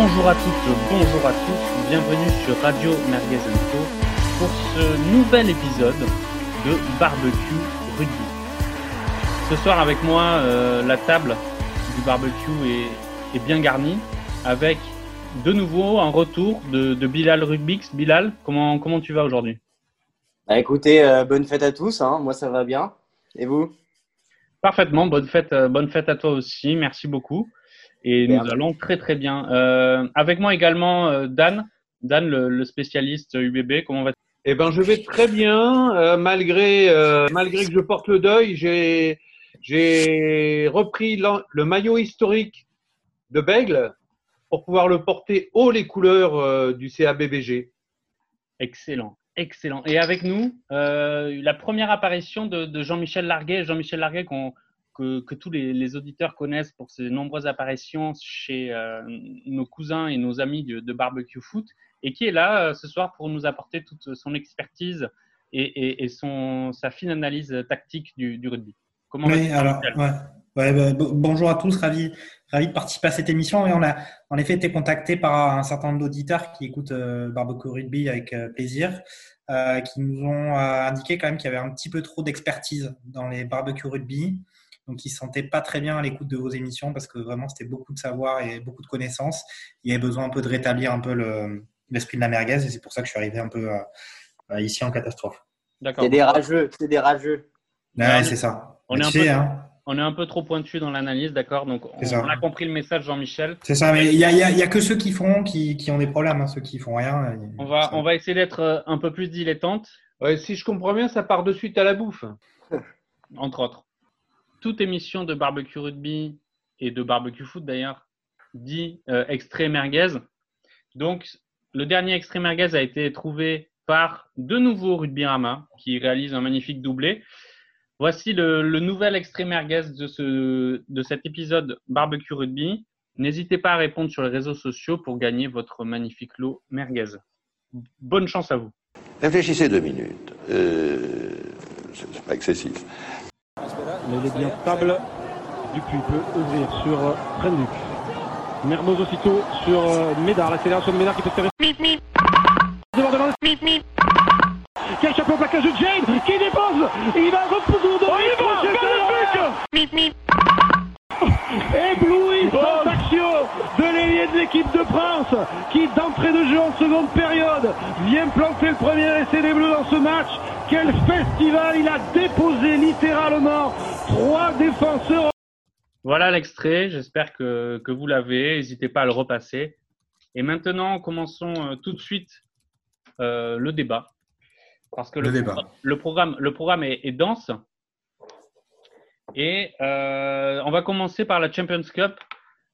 Bonjour à toutes, bonjour à tous, bienvenue sur Radio Merguez Co pour ce nouvel épisode de Barbecue Rugby. Ce soir avec moi, euh, la table du barbecue est, est, bien garnie avec de nouveau un retour de, de Bilal Rugbix. Bilal, comment, comment tu vas aujourd'hui? Bah Écoutez, euh, bonne fête à tous, hein. moi ça va bien. Et vous? Parfaitement, bonne fête, euh, bonne fête à toi aussi, merci beaucoup. Et nous allons très très bien. Euh, avec moi également euh, Dan, Dan le, le, spécialiste UBB, comment va-t-il Eh ben, je vais très bien, euh, malgré malgré que je porte le deuil. J'ai j'ai repris le maillot historique de Bègle pour pouvoir le porter haut les couleurs du CABBG. Excellent. Excellent. Et avec nous, la première apparition de, de Jean-Michel Larguet. Jean-Michel Larguet, que, que, tous les, les, auditeurs connaissent pour ses nombreuses apparitions chez euh, nos cousins et nos amis de, de, Barbecue Foot, et qui est là euh, ce soir pour nous apporter toute son expertise et, et, et son, sa fine analyse tactique du, du rugby. Comment oui, alors, ouais. Ouais, bah, bonjour à tous, ravi, ravi de participer à cette émission. Et on a en effet été contacté par un certain nombre d'auditeurs qui écoutent euh, Barbecue Rugby avec plaisir, euh, qui nous ont indiqué quand même qu'il y avait un petit peu trop d'expertise dans les Barbecue Rugby. Donc, ils ne se sentaient pas très bien à l'écoute de vos émissions parce que vraiment, c'était beaucoup de savoir et beaucoup de connaissances. Il y avait besoin un peu de rétablir un peu l'esprit le, de la merguez et c'est pour ça que je suis arrivé un peu ici en catastrophe. C'est des rageux, c'est des rageux. Ouais, c'est ça. On est un peu... hein on est un peu trop pointu dans l'analyse, d'accord Donc, on, on, a compris le message, Jean-Michel. C'est ça, mais il n'y a, que ceux qui font qui, qui ont des problèmes, hein, ceux qui font rien. On va, on va essayer d'être euh, un peu plus dilettante. Ouais, si je comprends bien, ça part de suite à la bouffe. Entre autres. Toute émission de barbecue rugby et de barbecue foot, d'ailleurs, dit euh, extrait merguez. Donc, le dernier extrait merguez a été trouvé par de nouveau Rugby Rama, qui réalise un magnifique doublé. Voici le, nouvel extrait merguez de, ce, de cet épisode Barbecue Rugby. N'hésitez pas à répondre sur les réseaux sociaux pour gagner votre magnifique lot merguez. Bonne chance à vous. Réfléchissez deux minutes. Euh, c'est pas excessif. Mais il est bien stable. Dupuis peut ouvrir sur Renduc. Mermoz aussitôt sur euh, Médard. L'accélération de Médard qui peut se faire. Voilà l'extrait, j'espère que, que vous l'avez, n'hésitez pas à le repasser. Et maintenant, commençons euh, tout de suite euh, le débat. Parce que le, le, pro le programme, le programme est, est dense. Et euh, on va commencer par la Champions Cup.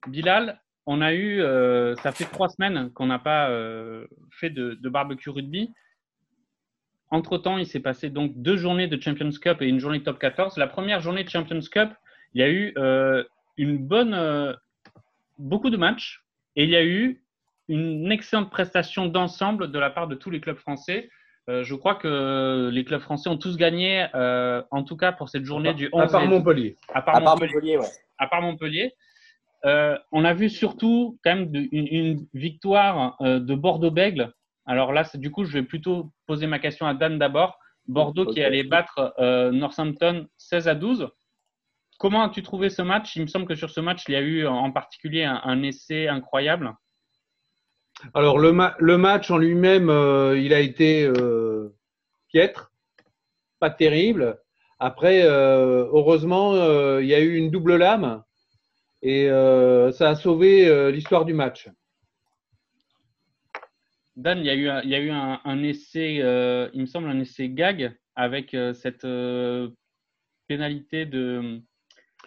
Bilal, on a eu, euh, ça fait trois semaines qu'on n'a pas euh, fait de, de, barbecue rugby. Entre-temps, il s'est passé donc deux journées de Champions Cup et une journée de top 14. La première journée de Champions Cup, il y a eu une bonne, euh, beaucoup de matchs et il y a eu une excellente prestation d'ensemble de la part de tous les clubs français. Euh, je crois que les clubs français ont tous gagné, euh, en tout cas pour cette journée du 11 À part Montpellier. À part, à part Montpellier, Montpellier, ouais. À part Montpellier. Euh, on a vu surtout quand même de, une, une, victoire euh, de Bordeaux-Bègle. Alors là, du coup, je vais plutôt poser ma question à Dan d'abord. Bordeaux okay. qui allait battre euh, Northampton 16 à 12. Comment as-tu trouvé ce match? Il me semble que sur ce match, il y a eu en particulier un, un essai incroyable. Alors le, ma le match en lui-même, euh, il a été euh, piètre, pas terrible. Après, euh, heureusement, il y a eu une double lame et ça a sauvé l'histoire du match. Dan, il y a eu, il y a eu un, un essai, il me semble, un essai gag avec cette pénalité de,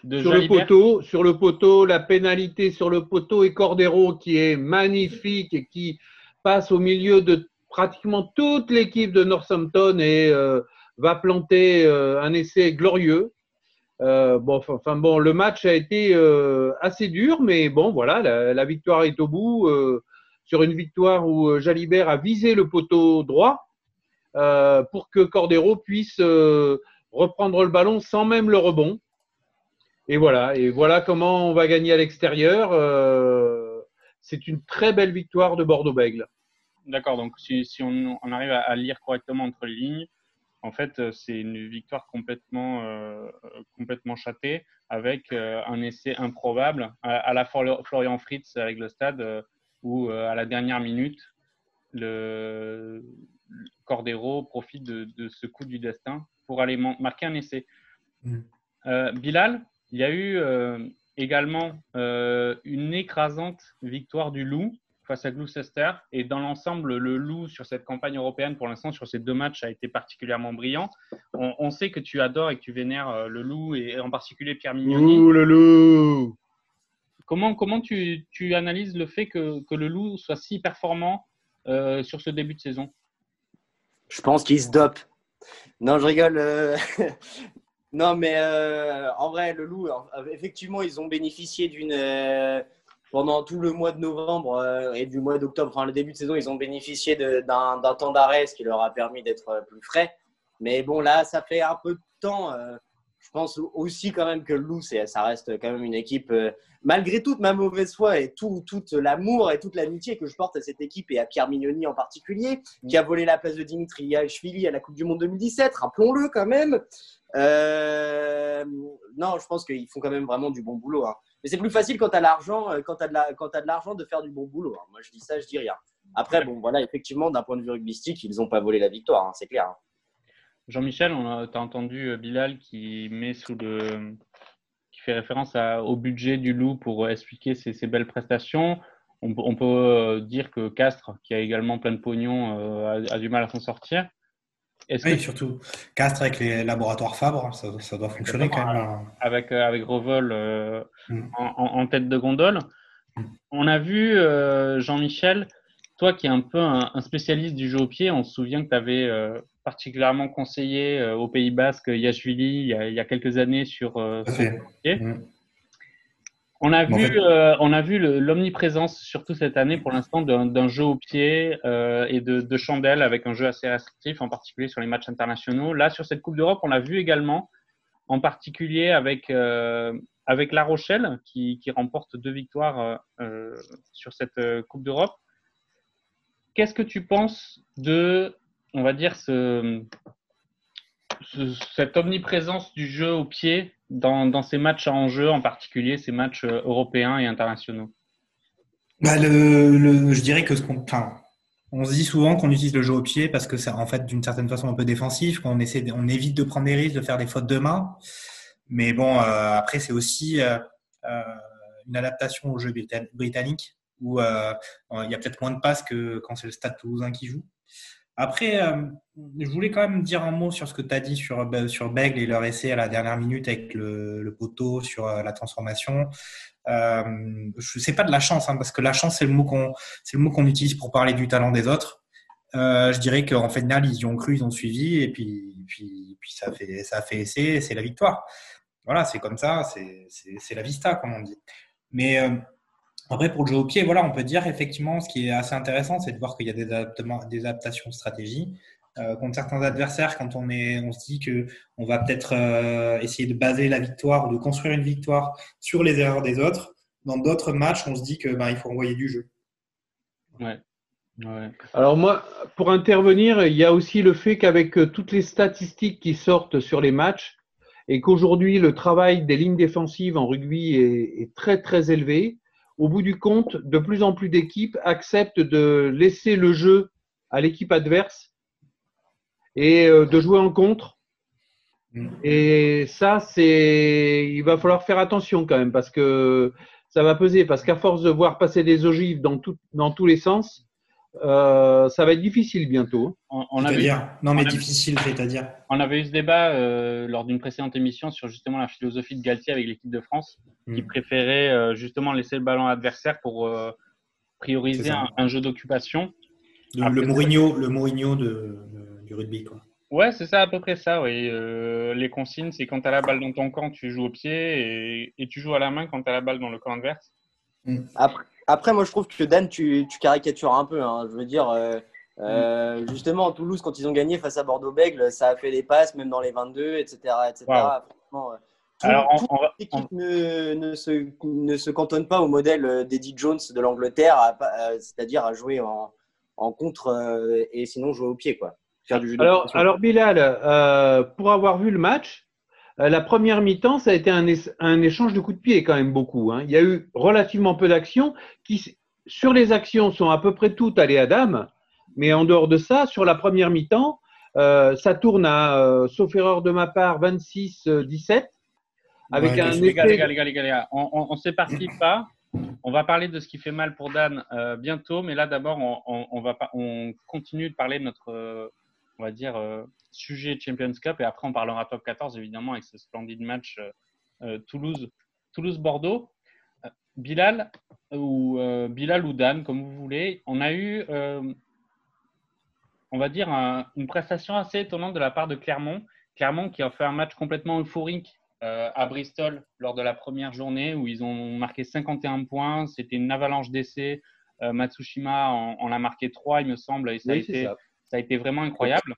de sur Jalibert. le poteau, sur le poteau, la pénalité sur le poteau et Cordero qui est magnifique et qui passe au milieu de pratiquement toute l'équipe de Northampton et euh, va planter euh, un essai glorieux. Euh, bon, enfin bon, le match a été euh, assez dur, mais bon, voilà, la, la victoire est au bout euh, sur une victoire où Jalibert a visé le poteau droit pour que Cordero puisse reprendre le ballon sans même le rebond. Et voilà, et voilà comment on va gagner à l'extérieur. Euh, c'est une très belle victoire de Bordeaux-Bègle. D'accord, donc si, on, arrive à, lire correctement entre les lignes, en fait, euh, c'est une victoire complètement, euh, complètement châtée avec euh, un essai improbable à, la Florian Fritz avec le stade où à la dernière minute, le Cordero profite de, ce coup du destin pour aller marquer un essai. Mm. Bilal, il y a eu également une écrasante victoire du Loup face à Gloucester. Et dans l'ensemble, le loup sur cette campagne européenne, pour l'instant, sur ces deux matchs, a été particulièrement brillant. On, sait que tu adores et que tu vénères euh, le loup et en particulier Pierre Mignoni. Ouh, le loup Comment, comment tu, tu analyses le fait que, que, le loup soit si performant euh, sur ce début de saison? Je pense qu'il se dope. Non, je rigole. Euh, non, mais en vrai, le loup, effectivement, ils ont bénéficié d'une pendant tout le mois de novembre euh, et du mois d'octobre, enfin le début de saison, ils ont bénéficié d'un temps d'arrêt, ce qui leur a permis d'être euh, plus frais. Mais bon, là, ça fait un peu de temps. Euh, je pense aussi quand même que le Loup, ça reste quand même une équipe, malgré toute ma mauvaise foi et tout, l'amour et toute l'amitié que je porte à cette équipe et à Pierre Mignoni en particulier, qui a volé la place de Dimitri Yachvili à la Coupe du Monde 2017, rappelons-le quand même. Non, je pense qu'ils font quand même vraiment du bon boulot. Hein. Mais c'est plus facile quand tu as l'argent, euh, quand de l'argent de faire du bon boulot. Hein. Moi, je dis ça, je dis rien. Après, bon, voilà, effectivement, d'un point de vue rugbystique, ils n'ont pas volé la victoire, hein, c'est clair. Jean-Michel, tu as entendu euh, Bilal qui met sous le qui fait référence au budget du loup pour expliquer ses, belles prestations. On, peut euh, dire que Castres, qui a également plein de pognon, a, du mal à s'en sortir oui, surtout Castres avec les laboratoires Fabre, ça, doit fonctionner quand même. Avec, euh, avec Revol euh, mm. en, tête de gondole. Mm. On a vu, euh, Jean-Michel, toi qui es un peu un, spécialiste du jeu au pied, on se souvient que tu avais particulièrement conseillé au Pays Basque Yashvili il y a, il y a quelques années sur ce pied. Mm. On a, vu, euh, on a vu l'omniprésence, surtout cette année pour l'instant, d'un jeu au pied euh, et de, de chandelle avec un jeu assez restrictif, en particulier sur les matchs internationaux. Là, sur cette Coupe d'Europe, on l'a vu également, en particulier avec, euh, avec La Rochelle, qui, qui remporte deux victoires sur cette Coupe d'Europe. Qu'est-ce que tu penses de, on va dire, ce, cette omniprésence du jeu au pied dans, ces matchs en jeu, en particulier ces matchs euh, européens et internationaux bah le, Je dirais que ce qu'on. on se dit souvent qu'on utilise le jeu au pied parce que c'est en fait d'une certaine façon un peu défensif, qu'on essaie, on évite de prendre des risques, de faire des fautes de main. Mais bon, euh, après c'est aussi euh, une adaptation au jeu britannique où il y a peut-être moins de passes que quand c'est le Stade Toulousain qui joue. Après, euh, je voulais quand même dire un mot sur ce que tu as dit sur, euh, sur Bègle et leur essai à la dernière minute avec le, poteau sur euh, la transformation. Euh, sais pas de la chance, hein, parce que la chance, c'est le mot qu'on c'est le mot qu'on utilise pour parler du talent des autres. je dirais qu'en fait, ils y ont cru, ils ont suivi, et puis, puis, ça, fait, ça fait essai, c'est la victoire. Voilà, c'est comme ça, c'est la vista, comme on dit. Mais après, pour le jeu au pied, voilà, on peut dire effectivement, ce qui est assez intéressant, c'est de voir qu'il y a des, des adaptations de stratégie. Euh, contre certains adversaires, quand on, est, on se dit que on va peut-être euh, essayer de baser la victoire ou de construire une victoire sur les erreurs des autres, dans d'autres matchs, on se dit que ben, il faut envoyer du jeu. Ouais. Ouais. Alors moi, pour intervenir, il y a aussi le fait qu'avec euh, toutes les statistiques qui sortent sur les matchs et qu'aujourd'hui le travail des lignes défensives en rugby est, est très très élevé, au bout du compte, de plus en plus d'équipes acceptent de laisser le jeu à l'équipe adverse et euh, de jouer en contre. Mm. Et ça, c'est, il va falloir faire attention quand même parce que ça va peser. Parce qu'à force de voir passer des ogives dans, dans tous les sens, euh, ça va être difficile bientôt. On, avait, non, mais difficile, c'est-à-dire. On avait eu ce débat euh, lors d'une précédente émission sur justement la philosophie de Galtier avec l'équipe de France, qui hmm. préférait euh, justement laisser le ballon à l'adversaire pour prioriser un, jeu d'occupation. Le, Mourinho, le Mourinho de, du rugby, quoi. Ouais, c'est ça, à peu près ça. Oui. les consignes, c'est quand tu as la balle dans ton camp, tu joues au pied et, tu joues à la main quand tu as la balle dans le camp adverse. Hmm. Après, après, moi, je trouve que Dan, tu, caricatures un peu. Hein. Je veux dire, euh, euh, justement, Toulouse, quand ils ont gagné face à Bordeaux-Bègle, ça a fait des passes, même dans les 22, etc. etc. Alors, l'équipe ne, ne, se, ne se cantonne pas au modèle d'Eddie Jones de l'Angleterre, c'est-à-dire à jouer en, en contre et sinon jouer au pied. Quoi. Faire du jeu alors, alors, Bilal, pour avoir vu le match, la première mi-temps, ça a été un, un, échange de coups de pied quand même beaucoup. Hein. Il y a eu relativement peu d'actions qui, sur les actions, sont à peu près toutes allées à dame. Mais en dehors de ça, sur la première mi-temps, euh, ça tourne à, euh, sauf erreur de ma part, 26-17. Avec un les, gars, les gars, les gars, les gars, on, ne s'éparpille pas. On va parler de ce qui fait mal pour Dan euh, bientôt, mais là d'abord, on, on, va on continue de parler de notre, on va dire, sujet Champions Cup et après on parlera top 14 évidemment avec ce splendide match Toulouse, Toulouse-Bordeaux. Bilal ou Bilal ou Dan, comme vous voulez, on a eu on va dire, une prestation assez étonnante de la part de Clermont. Clermont qui a fait un match complètement euphorique euh, à Bristol lors de la première journée où ils ont marqué 51 points. C'était une avalanche d'essais. Euh, Matsushima en, a marqué 3, il me semble, et ça, a été, ça. A été vraiment incroyable.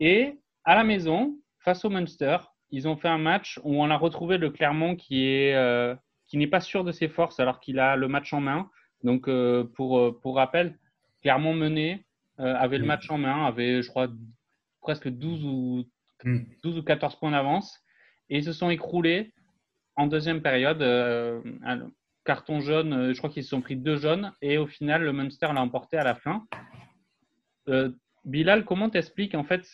Et à la maison, face au Munster, ils ont fait un match où on a retrouvé le Clermont qui est euh, qui n'est pas sûr de ses forces alors qu'il a le match en main. Donc pour pour rappel, Clermont mené euh, avait le mm. match en main, avait, je crois, presque 12 ou, 12 mm. ou 14 points d'avance. Et ils se sont écroulés en deuxième période. Euh, carton jaune, euh, je crois qu'ils se sont pris deux jaunes. Et au final, le Munster l'a emporté à la fin. Bilal, comment t'expliques en fait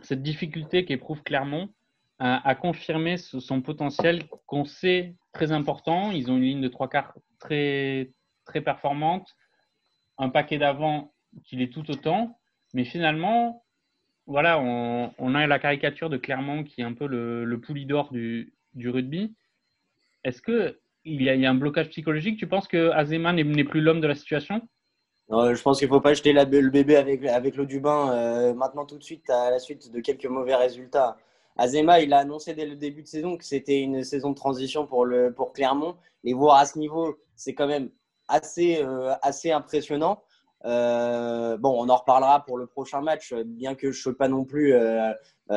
cette difficulté qu'éprouve Clermont à, confirmer son potentiel qu'on sait très important? Ils ont une ligne de trois quarts très, très performante, un paquet d'avant qu'il est tout autant. Mais finalement, voilà, on, a la caricature de Clermont qui est un peu le, le d'or du, rugby. Est-ce qu'il y, a, il y a un blocage psychologique? Tu penses que Azema n'est plus l'homme de la situation? Je pense qu'il ne faut pas jeter le bébé avec, l'eau du bain euh, maintenant tout de suite à la suite de quelques mauvais résultats. Azema, il a annoncé dès le début de saison que c'était une saison de transition pour, le, pour Clermont. Les voir à ce niveau, c'est quand même assez, euh, assez impressionnant. Euh, bon, on en reparlera pour le prochain match, bien que je ne veux pas non plus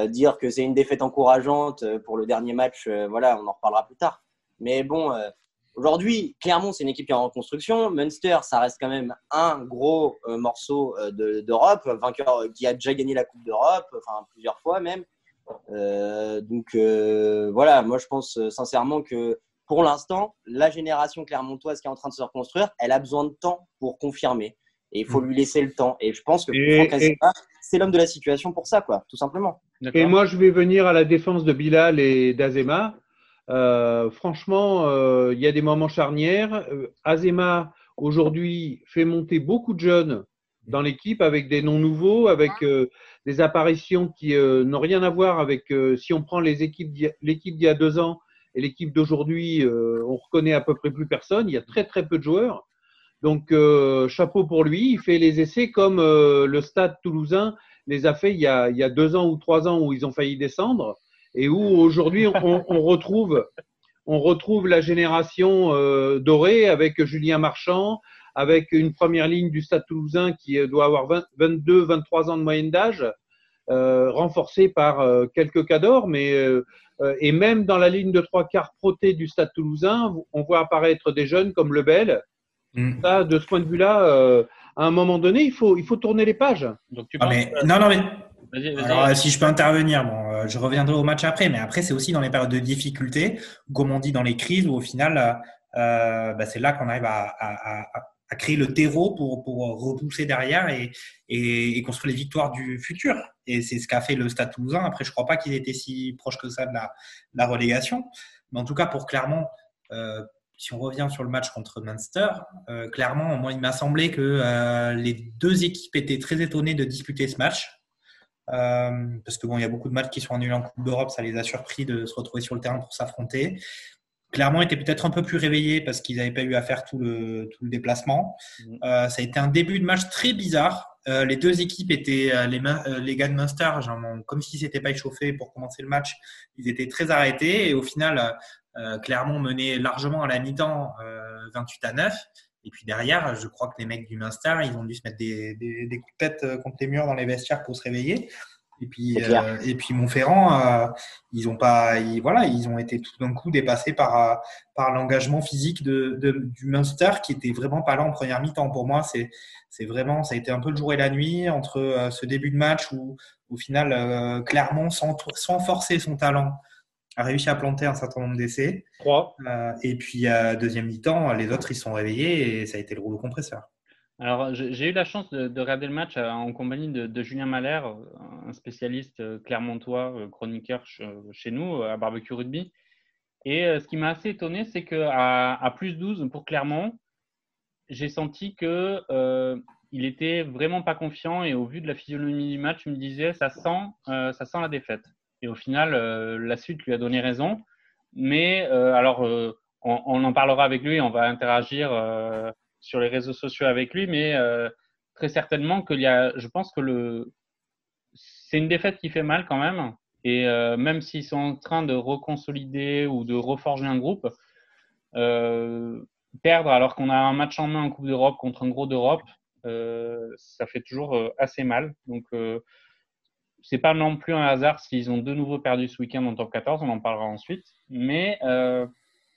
dire que c'est une défaite encourageante pour le dernier match. voilà, on en reparlera plus tard. Mais bon, aujourd'hui, clairement, c'est une équipe qui est en reconstruction. Munster, ça reste quand même un gros morceau d'Europe, vainqueur qui a déjà gagné la Coupe d'Europe, enfin plusieurs fois même. donc voilà, moi je pense sincèrement que pour l'instant, la génération clermontoise qui est en train de se reconstruire, elle a besoin de temps pour confirmer. Et il faut mm. lui laisser le temps. Et je pense que c'est l'homme de la situation pour ça, quoi, tout simplement. Et moi, je vais venir à la défense de Bilal et d'Azema. Euh, franchement, euh, il y a des moments charnières. Euh, Azema, aujourd'hui, fait monter beaucoup de jeunes dans l'équipe avec des noms nouveaux, avec des apparitions qui n'ont rien à voir avec, si on prend les équipes, l'équipe d'il y a deux ans et l'équipe d'aujourd'hui, on reconnaît à peu près plus personne. Il y a très très peu de joueurs. Donc, euh, chapeau pour lui. Il fait les essais comme euh, le stade toulousain les a fait il y, a, il y, a, deux ans ou trois ans où ils ont failli descendre et où aujourd'hui on, on, retrouve, on retrouve la génération euh, dorée avec Julien Marchand, avec une première ligne du stade toulousain qui doit avoir 22, 23 ans de moyenne d'âge, euh, renforcée par quelques cadors, mais et même dans la ligne de trois quarts protée du stade toulousain, on voit apparaître des jeunes comme Lebel, Mm. de ce point de vue-là, euh, à un moment donné, il faut, il faut tourner les pages. Donc, tu ah, mais, non, non, mais. Alors, si je peux intervenir, bon, euh, je reviendrai au match après, mais après, c'est aussi dans les périodes de difficulté, comme on dit dans les crises, où au final, euh, bah, c'est là qu'on arrive à, à, à, créer le terreau pour, pour repousser derrière et, et, construire les victoires du futur. Et c'est ce qu'a fait le Stade toulousain. Après, je crois pas qu'ils étaient si proches que ça de la, la relégation. Mais en tout cas, pour Clermont, euh, si on revient sur le match contre Munster, euh, clairement, moi, il m'a semblé que euh, les deux équipes étaient très étonnées de disputer ce match. Euh, parce que bon, il y a beaucoup de matchs qui sont annulés en Coupe d'Europe, ça les a surpris de se retrouver sur le terrain pour s'affronter. Clermont était peut-être un peu plus réveillé parce qu'ils n'avaient pas eu à faire tout le, tout le déplacement. Mmh. ça a été un début de match très bizarre. les deux équipes étaient, les, les gars de Munster, genre, comme s'ils s'étaient pas échauffés pour commencer le match, ils étaient très arrêtés. Et au final, euh, Clermont menait largement à la mi-temps 28 euh, à 9. Et puis derrière, je crois que les mecs du Munster, ils ont dû se mettre des, coups de tête euh, contre les murs dans les vestiaires pour se réveiller. Et puis, et puis Montferrand, ils ont pas, voilà, ils ont été tout d'un coup dépassés par par l'engagement physique de, du Munster qui était vraiment pas là en première mi-temps. Pour moi, c'est c'est vraiment, ça a été un peu le jour et la nuit entre ce début de match où au final, Clermont, sans, sans forcer son talent, a réussi à planter un certain nombre d'essais. Trois. Euh, et puis, à deuxième mi-temps, les autres, ils sont réveillés et ça a été le rouleau compresseur. Alors, j'ai eu la chance de, regarder le match euh, en compagnie de, Julien Malher, un spécialiste euh, clermontois, chroniqueur chez nous à Barbecue Rugby. Et ce qui m'a assez étonné, c'est qu'à à plus 12 pour Clermont, j'ai senti que il était vraiment pas confiant et au vu de la physionomie du match, je me disais ça sent, ça sent la défaite. Et au final, euh, la suite lui a donné raison. Mais euh, alors, euh, on, en parlera avec lui, on va interagir sur les réseaux sociaux avec lui, mais très certainement qu'il y a, je pense que le, c'est une défaite qui fait mal quand même. Et même s'ils sont en train de reconsolider ou de reforger un groupe, perdre alors qu'on a un match en main en Coupe d'Europe contre un gros d'Europe, ça fait toujours assez mal. Donc, c'est pas non plus un hasard s'ils ont de nouveau perdu ce week-end en top 14, on en parlera ensuite. Mais euh,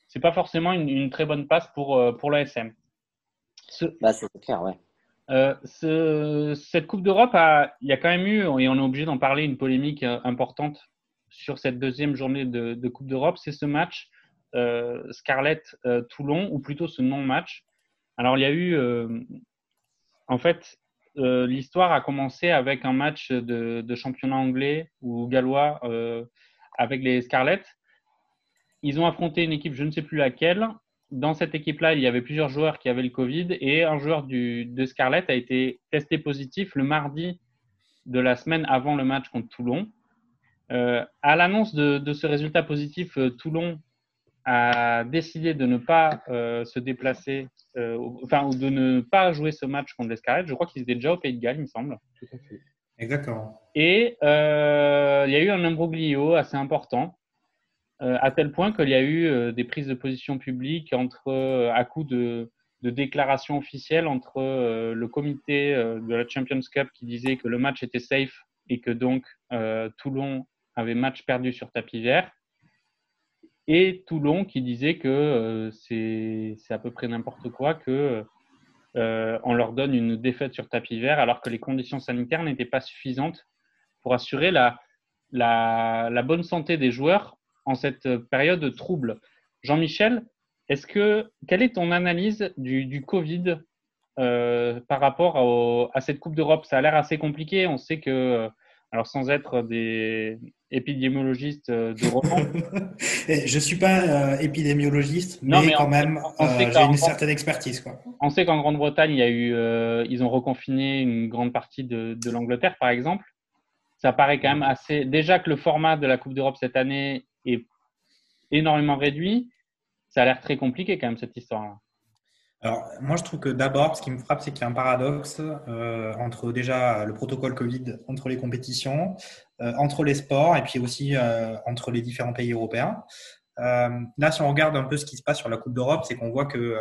c'est pas forcément une, très bonne passe pour, euh, pour l'ASM. Bah, c'est clair, ouais. Euh, ce, cette Coupe d'Europe, il y a quand même eu, et on est obligé d'en parler, une polémique euh, importante sur cette deuxième journée de, de Coupe d'Europe, c'est ce match Scarlett-Toulon, ou plutôt ce non-match. Alors, il y a eu, en fait, euh, l'histoire a commencé avec un match de, championnat anglais ou gallois euh, avec les Scarlets. Ils ont affronté une équipe, je ne sais plus laquelle. Dans cette équipe-là, il y avait plusieurs joueurs qui avaient le Covid et un joueur du, de Scarlett a été testé positif le mardi de la semaine avant le match contre Toulon. Euh, à l'annonce de, de, ce résultat positif, Toulon a décidé de ne pas se déplacer euh, enfin, ou de ne pas jouer ce match contre les Je crois qu'ils étaient déjà au Pays de Galles, il me semble. Tout à fait. Exactement. Et euh, il y a eu un imbroglio assez important, euh, à tel point qu'il y a eu des prises de position publiques entre, à coup de, de déclarations officielles entre le comité de la Champions Cup qui disait que le match était safe et que donc Toulon avait match perdu sur tapis vert et Toulon qui disait que euh, c'est à peu près n'importe quoi que euh, on leur donne une défaite sur tapis vert alors que les conditions sanitaires n'étaient pas suffisantes pour assurer la, la, bonne santé des joueurs en cette période trouble. Jean-Michel, est-ce que quelle est ton analyse du, du Covid euh, par rapport à cette Coupe d'Europe? Ça a l'air assez compliqué. On sait que alors sans être des épidémiologistes euh, de roman. je ne suis pas euh, épidémiologiste, mais, quand même, euh, j'ai une certaine expertise. Quoi. On sait qu'en Grande-Bretagne, il y a eu, ils ont reconfiné une grande partie de, de l'Angleterre, par exemple. Ça paraît quand même assez. Déjà que le format de la Coupe d'Europe cette année est énormément réduit, ça a l'air très compliqué quand même cette histoire-là. Alors, moi, je trouve que d'abord, ce qui me frappe, c'est qu'il y a un paradoxe euh, entre déjà le protocole Covid, entre les compétitions, euh, entre les sports et puis aussi euh, entre les différents pays européens. là, si on regarde un peu ce qui se passe sur la Coupe d'Europe, c'est qu'on voit que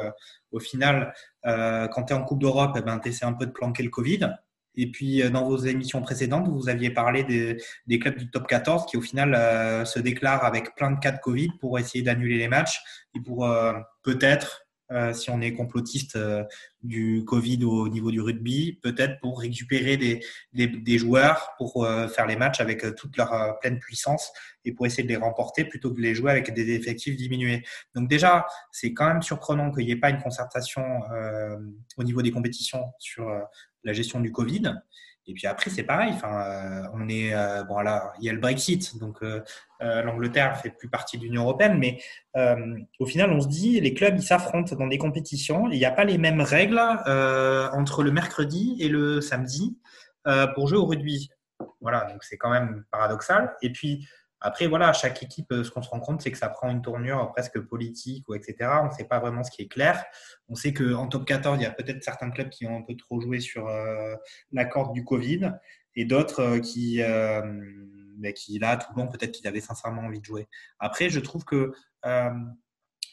au final, quand tu es en Coupe d'Europe, eh ben, tu essaies un peu de planquer le Covid. Et puis, dans vos émissions précédentes, vous aviez parlé des, des clubs du top 14 qui, au final, se déclarent avec plein de cas de Covid pour essayer d'annuler les matchs et pour peut-être euh, si on est complotiste euh, du Covid au niveau du rugby, peut-être pour récupérer des, des, joueurs pour euh, faire les matchs avec toute leur pleine puissance et pour essayer de les remporter plutôt que de les jouer avec des effectifs diminués. Donc déjà, c'est quand même surprenant qu'il n'y ait pas une concertation au niveau des compétitions sur la gestion du Covid. Et puis après, c'est pareil. Enfin, euh, on est euh, bon là, il y a le Brexit, donc euh, l'Angleterre fait plus partie de l'Union européenne, mais au final, on se dit les clubs ils s'affrontent dans des compétitions. Il n'y a pas les mêmes règles entre le mercredi et le samedi pour jouer au rugby. Voilà, donc c'est quand même paradoxal. Et puis après, voilà, chaque équipe, ce qu'on se rend compte, c'est que ça prend une tournure presque politique ou etc. On ne sait pas vraiment ce qui est clair. On sait qu'en top 14, il y a peut-être certains clubs qui ont un peu trop joué sur euh, la corde du Covid et d'autres euh, qui, euh, qui, là, tout le monde, peut-être qu'ils avaient sincèrement envie de jouer. Après, je trouve que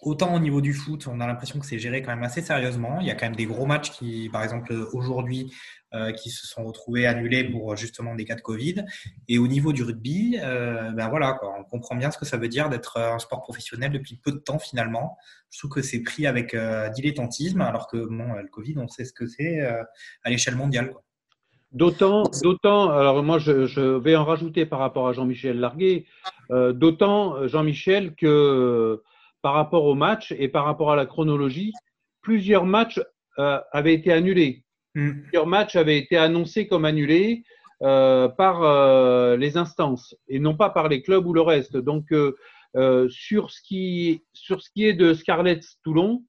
autant au niveau du foot, on a l'impression que c'est géré quand même assez sérieusement. Il y a quand même des gros matchs qui, par exemple, aujourd'hui, euh, qui se sont retrouvés annulés pour justement des cas de Covid. Et au niveau du rugby, euh, ben voilà, on comprend bien ce que ça veut dire d'être un sport professionnel depuis peu de temps finalement. Je trouve que c'est pris avec euh, dilettantisme, alors que bon, le Covid, on sait ce que c'est à l'échelle mondiale. D'autant, d'autant, alors moi je, vais en rajouter par rapport à Jean-Michel Larguet, d'autant Jean-Michel que par rapport au match et par rapport à la chronologie, plusieurs matchs euh, avaient été annulés. Mm. Plusieurs matchs avaient été annoncés comme annulés euh, par euh, les instances et non pas par les clubs ou le reste. Donc, sur, ce qui, sur ce qui est de Scarlett Toulon,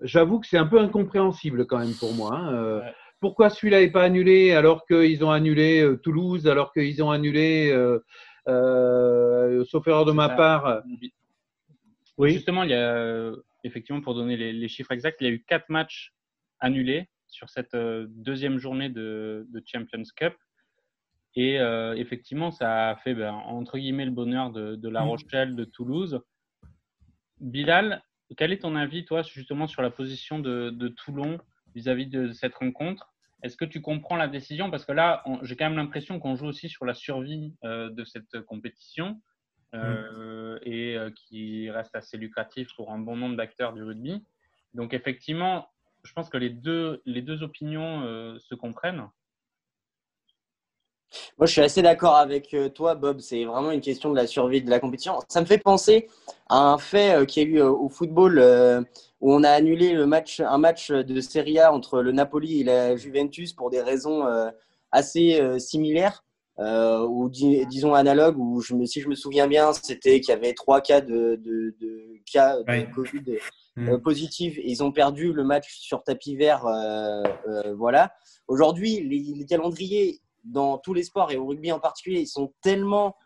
j'avoue que c'est un peu incompréhensible quand même pour moi. Hein. Pourquoi celui-là n'est pas annulé alors qu'ils ont annulé Toulouse, alors qu'ils ont annulé, sauf erreur de ma part, oui. Justement, il y a, effectivement, pour donner les, chiffres exacts, il y a eu quatre matchs annulés sur cette euh, deuxième journée de, Champions Cup. Et euh, effectivement, ça a fait, ben, entre guillemets, le bonheur de, La mm. Rochelle, de Toulouse. Bilal, quel est ton avis, toi, justement, sur la position de, Toulon vis-à-vis de cette rencontre? Est-ce que tu comprends la décision? Parce que là, j'ai quand même l'impression qu'on joue aussi sur la survie euh, de cette compétition. Mm. Euh, et euh, qui reste assez lucratif pour un bon nombre d'acteurs du rugby. Donc effectivement, je pense que les deux, les deux opinions euh, se comprennent. Moi, je suis assez d'accord avec toi, Bob. C'est vraiment une question de la survie de la compétition. Ça me fait penser à un fait qui a eu au football où on a annulé le match, un match de Serie A entre le Napoli et la Juventus pour des raisons assez similaires euh, ou disons analogue, où je me, si je me souviens bien, c'était qu'il y avait trois cas de, de, de cas de Covid euh, positifs et ils ont perdu le match sur tapis vert. Euh, voilà. Aujourd'hui, les, les, calendriers dans tous les sports et au rugby en particulier, ils sont tellement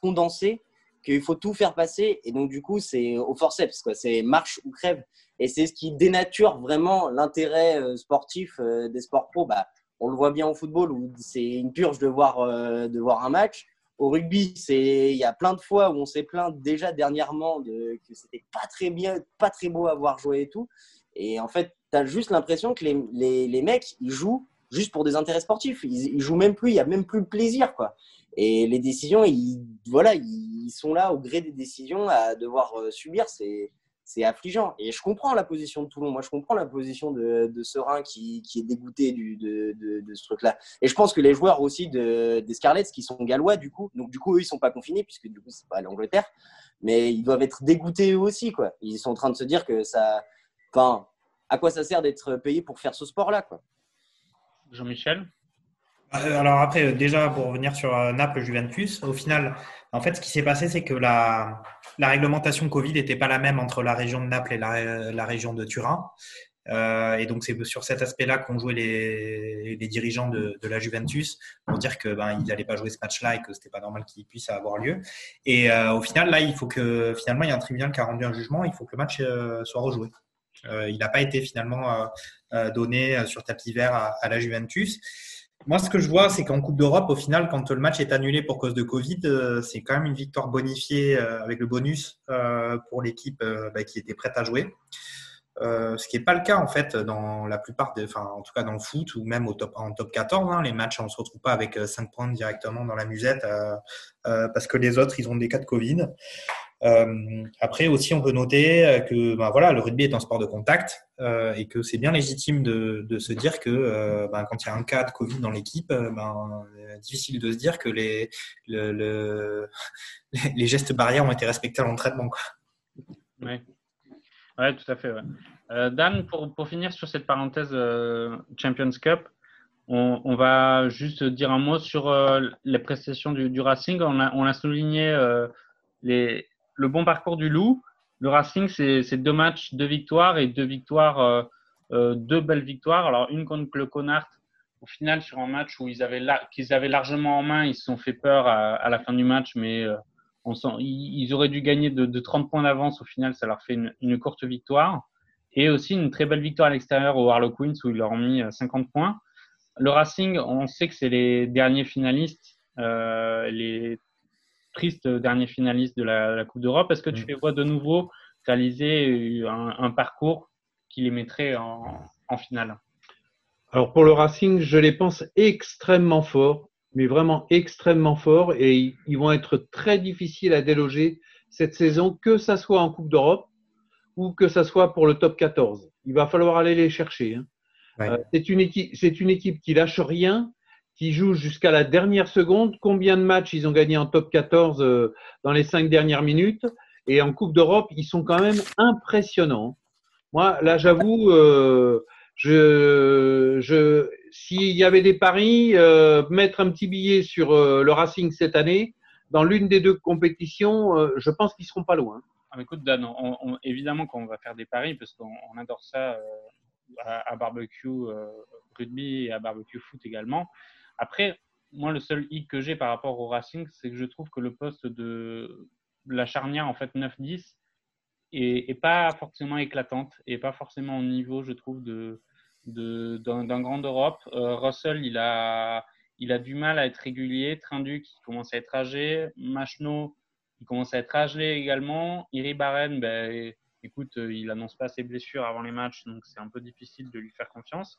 condensés qu'il faut tout faire passer et donc du coup c'est au forceps quoi c'est marche ou crève et c'est ce qui dénature vraiment l'intérêt sportif des sports pro bah on le voit bien au football où c'est une purge de voir, euh, de voir un match. Au rugby, il y a plein de fois où on s'est plaint déjà dernièrement de, que c'était pas très bien, pas très beau à voir jouer et tout. Et en fait, tu as juste l'impression que les, les, mecs, ils jouent juste pour des intérêts sportifs. Ils, ils jouent même plus, il y a même plus le plaisir, quoi. Et les décisions, ils, voilà, ils sont là au gré des décisions à devoir euh, subir. C'est c'est affligeant. Et je comprends la position de Toulon. Moi, je comprends la position de, de Serein qui, qui, est dégoûté du, de, de, ce truc-là. Et je pense que les joueurs aussi de, des Scarlets, qui sont gallois, du coup, donc du coup, eux, ils sont pas confinés, puisque du coup, c'est pas l'Angleterre, mais ils doivent être dégoûtés eux aussi, quoi. Ils sont en train de se dire que ça. Enfin, à quoi ça sert d'être payé pour faire ce sport-là, quoi. Jean-Michel? Alors après, euh, déjà pour revenir sur euh, Naples Juventus, au final, en fait, ce qui s'est passé, c'est que la, la réglementation Covid n'était pas la même entre la région de Naples et la, région de Turin. Euh, et donc c'est sur cet aspect-là qu'ont joué les, dirigeants de, la Juventus pour dire que ben ils n'allaient pas jouer ce match-là et que c'était pas normal qu'il puisse avoir lieu. Et euh, au final, là, il faut que finalement il y a un tribunal qui a rendu un jugement, il faut que le match euh, soit rejoué. il n'a pas été finalement donné sur tapis vert à la Juventus. Moi, ce que je vois, c'est qu'en Coupe d'Europe, au final, quand le match est annulé pour cause de Covid, euh, c'est quand même une victoire bonifiée euh, avec le bonus euh, pour l'équipe bah, qui était prête à jouer. ce qui n'est pas le cas en fait dans la plupart des, enfin en tout cas dans le foot ou même en top 14. Hein, les matchs, on ne se retrouve pas avec 5 points directement dans la musette parce que les autres, ils ont des cas de Covid. Euh, après aussi, on peut noter euh, que ben, voilà, le rugby est un sport de contact euh, et que c'est bien légitime de, se dire que ben, quand il y a un cas de Covid dans l'équipe, ben, difficile de se dire que les, le, le, les gestes barrières ont été respectés à l'entraînement. Oui, ouais, tout à fait. Dan, pour, pour, finir sur cette parenthèse Champions Cup, on, on, va juste dire un mot sur les prestations du, du Racing. On a, on a souligné les, le bon parcours du Loup, le Racing, c'est deux matchs, deux victoires et deux victoires, euh, euh, deux belles victoires. Alors, une contre le Connard, au final, sur un match où ils avaient, qu'ils avaient largement en main, ils se sont fait peur à, la fin du match, mais euh, ils, auraient dû gagner de, 30 points d'avance. Au final, ça leur fait une, courte victoire. Et aussi une très belle victoire à l'extérieur au Harlequins où ils leur ont mis 50 points. Le Racing, on sait que c'est les derniers finalistes. les triste dernier finaliste de la, Coupe d'Europe. Est-ce que tu mm. les vois de nouveau cristalliser un, un parcours qui les mettrait en, en finale? Alors pour le Racing, je les pense extrêmement forts, mais vraiment extrêmement forts, et ils vont être très difficiles à déloger cette saison, que ça soit en Coupe d'Europe ou que ça soit pour le top 14. Il va falloir aller les chercher. Hein. Euh, c'est une équipe, c'est une équipe qui lâche rien, qui joue jusqu'à la dernière seconde. Combien de matchs ils ont gagné en top 14 euh, dans les cinq dernières minutes? Et en Coupe d'Europe, ils sont quand même impressionnants. Moi, là, j'avoue, euh, je, je, s'il y avait des paris, euh, mettre un petit billet sur le Racing cette année, dans l'une des deux compétitions, je pense qu'ils seront pas loin. Ah, écoute, Dan, on, évidemment qu'on va faire des paris parce qu'on adore ça à, barbecue rugby et à barbecue foot également. Après, moi, le seul hic que j'ai par rapport au Racing, c'est que je trouve que le poste de la charnière en fait 9-10 est, pas forcément éclatante et pas forcément au niveau, je trouve, de d'un grand Europe. Euh, Russell, il a, il a du mal à être régulier. Trinduc, il commence à être âgé. Machno, il commence à être âgé également. Iri Barren, ben, écoute, euh, il annonce pas ses blessures avant les matchs, donc c'est un peu difficile de lui faire confiance.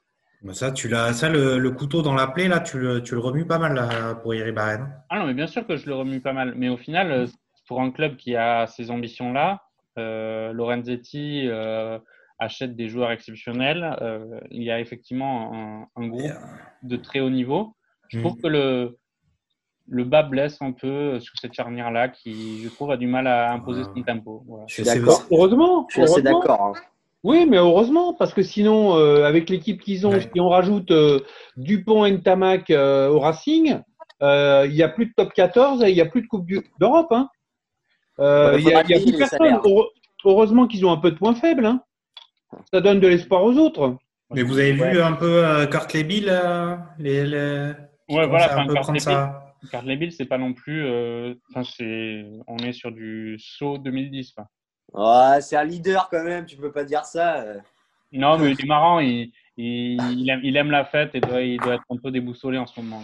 Ça, tu l'as, ça le, couteau dans la plaie, là, tu le, tu le remues pas mal là, pour Iri Barren. Ah non, mais bien sûr que je le remue pas mal. Mais au final, euh, pour un club qui a ces ambitions-là, Lorenzetti, achète des joueurs exceptionnels. Euh, il y a effectivement un, groupe euh, de très haut niveau. Je trouve mm. que le, le bas blesse un peu sur cette charnière-là qui, je trouve, a du mal à imposer son tempo. Je suis d'accord. Heureusement. Je suis d'accord. Hein. Oui, mais heureusement, parce que sinon, euh, avec l'équipe qu'ils ont, si on rajoute Dupont et Ntamak au Racing, il n'y a plus de top 14 et il n'y a plus de Coupe d'Europe. Hein. Il n'y a, plus personne. Heureusement qu'ils ont un peu de points faibles. Hein. Ça donne de l'espoir aux autres. Mais vous avez vu un peu euh, Kurt Lebil euh, les, les... Ouais, voilà. Un peu Kurt ça... C'est pas non plus. Euh, c'est, on est sur du saut 2010. Ouais, c'est un leader quand même. Tu peux pas dire ça. Non, mais il est marrant. Il, il, aime, il aime la fête et doit, il doit être un peu déboussolé en ce moment.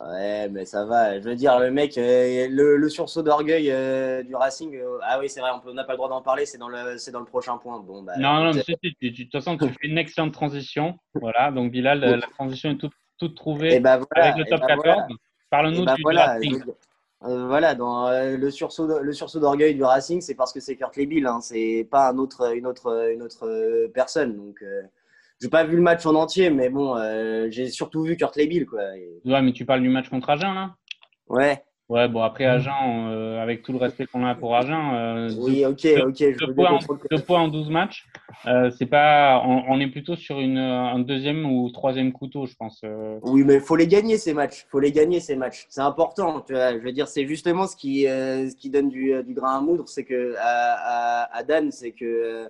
Ouais, mais ça va. Je veux dire, le mec, euh, le, sursaut d'orgueil euh, du Racing. Euh, ah oui, c'est vrai, on n'a pas le droit d'en parler. C'est dans le, dans le prochain point. Bon, bah, non, non, mais de toute façon, tu fais une excellente transition. Voilà, donc Bilal, la, transition est toute, toute trouvée bah avec le top 14. Bah Parle-nous bah du voilà, Racing. voilà, dans le sursaut, le sursaut d'orgueil du Racing, c'est parce que c'est Kurt Lebil. Hein, c'est pas un autre, une autre, une autre personne. Donc j'ai pas vu le match en entier, mais bon, euh, j'ai surtout vu Kurt Lebil, quoi. Ouais, mais tu parles du match contre Agen, là? Ouais. Ouais, bon, après Agen, euh, avec tout le respect qu'on a pour Agen, euh, oui, ok, ok. Deux, points, en, points, en 12 matchs, c'est pas, on, est plutôt sur une, un deuxième ou troisième couteau, je pense. Oui, mais il faut les gagner ces matchs. faut les gagner ces matchs. C'est important. Tu vois, je veux dire, c'est justement ce qui, ce qui donne du, du grain à moudre, c'est que à, à, à Dan, c'est que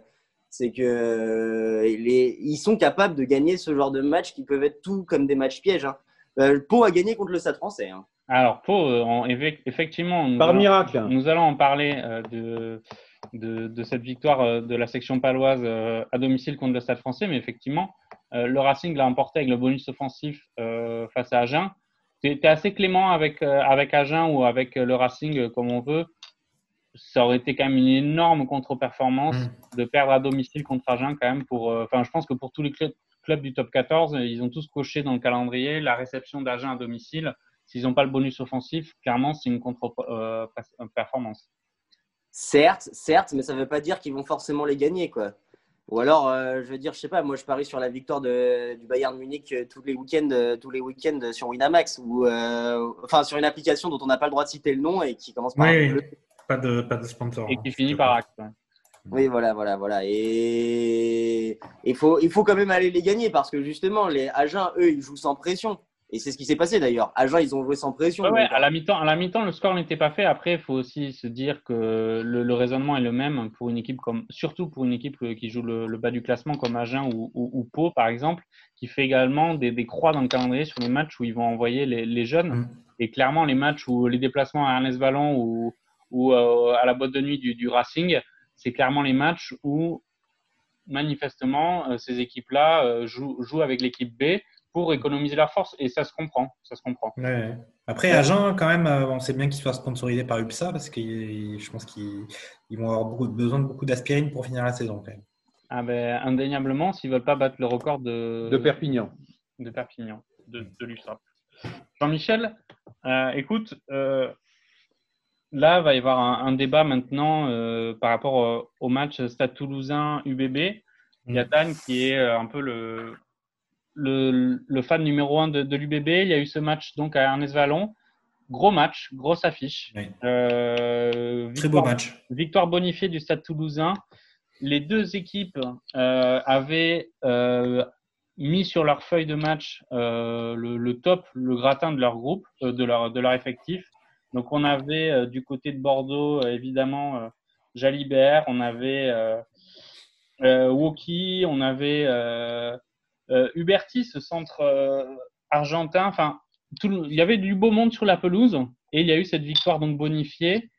c'est que euh, les, ils sont capables de gagner ce genre de matchs qui peuvent être tout comme des matchs pièges. Hein. Euh, Pau a gagné contre le Stade français. Hein. Alors, Pau, euh, effectivement, nous par allons, miracle. Nous allons en parler de, de, cette victoire de la section paloise à domicile contre le Stade français, mais effectivement, le Racing l'a emporté avec le bonus offensif face à Agen. Tu es, assez clément avec, avec Agen ou avec le Racing, comme on veut ça aurait été quand même une énorme contre-performance mm. de perdre à domicile contre Agen quand même pour euh, enfin je pense que pour tous les clubs, du top 14 ils ont tous coché dans le calendrier la réception d'Agen à domicile s'ils n'ont pas le bonus offensif clairement c'est une contre-performance certes certes mais ça ne veut pas dire qu'ils vont forcément les gagner quoi ou alors euh, je veux dire je sais pas moi je parie sur la victoire de, du Bayern Munich euh, tous les week-ends tous les week-ends sur Winamax ou enfin sur une application dont on n'a pas le droit de citer le nom et qui commence par un pas de, pas de sponsor. Et qui hein, finit par acte. Oui, voilà, voilà, voilà. Et il faut, il faut quand même aller les gagner parce que justement, les Agen, eux, ils jouent sans pression. Et c'est ce qui s'est passé d'ailleurs. Agen, ils ont joué sans pression. Ouais, à la mi-temps, à la mi-temps, le score n'était pas fait. Après, il faut aussi se dire que le, raisonnement est le même pour une équipe comme, surtout pour une équipe qui joue le, bas du classement comme Agen ou, ou, Pau, par exemple, qui fait également des, des, croix dans le calendrier sur les matchs où ils vont envoyer les, les jeunes. Mm. Et clairement, les matchs où les déplacements à Ernest Vallon ou ou euh, à la boîte de nuit du, Racing, c'est clairement les matchs où manifestement euh, ces équipes-là euh, jouent, avec l'équipe B pour économiser leur force. Et ça se comprend. Ça se comprend. Après, Agen, quand même, on sait bien qu'il soit sponsorisé par UPSA parce que je pense qu'ils vont avoir beaucoup, besoin de beaucoup d'aspirine pour finir la saison. Quand même. Ah ben, indéniablement, s'ils ne veulent pas battre le record de, de Perpignan. De Perpignan, de, de Jean-Michel, euh, écoute, euh, là, il va y avoir un, débat maintenant euh, par rapport au, match Stade Toulousain-UBB. Il y a mm. Dan qui est un peu le, le, fan numéro un de, l'UBB. Il y a eu ce match donc à Ernest Vallon. Gros match, grosse affiche. Très beau match. Victoire bonifiée du Stade Toulousain. Les deux équipes avaient mis sur leur feuille de match euh, le, top, le gratin de leur groupe, euh, de, leur, de leur effectif. Donc on avait euh, du côté de Bordeaux, évidemment, Jalibert, on avait Woki, on avait Huberti, ce centre argentin. Enfin, il y avait du beau monde sur la pelouse et il y a eu cette victoire donc bonifiée.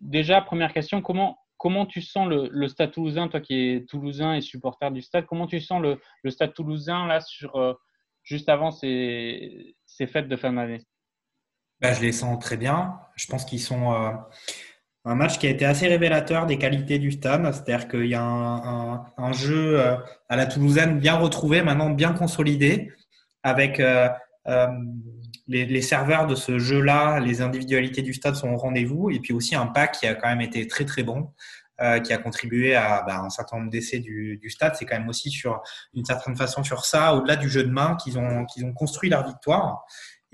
Déjà, première question, comment comment tu sens le, Stade toulousain, toi qui es toulousain et supporter du Stade, comment tu sens le, Stade toulousain là sur euh, juste avant ces, fêtes de fin d'année? Bah, Je les sens très bien. Je pense qu'ils sont euh, un match qui a été assez révélateur des qualités du Stade. C'est-à-dire qu'il y a un, jeu euh, à la toulousaine bien retrouvé, maintenant bien consolidé, avec les, serveurs de ce jeu-là, les individualités du stade sont au rendez-vous. Et puis aussi un pack qui a quand même été très très bon. Euh, qui a contribué à bah, un certain nombre d'essais du, stade. C'est quand même aussi sur une certaine façon sur ça, au-delà du jeu de main, qu'ils ont, qu'ils ont construit leur victoire.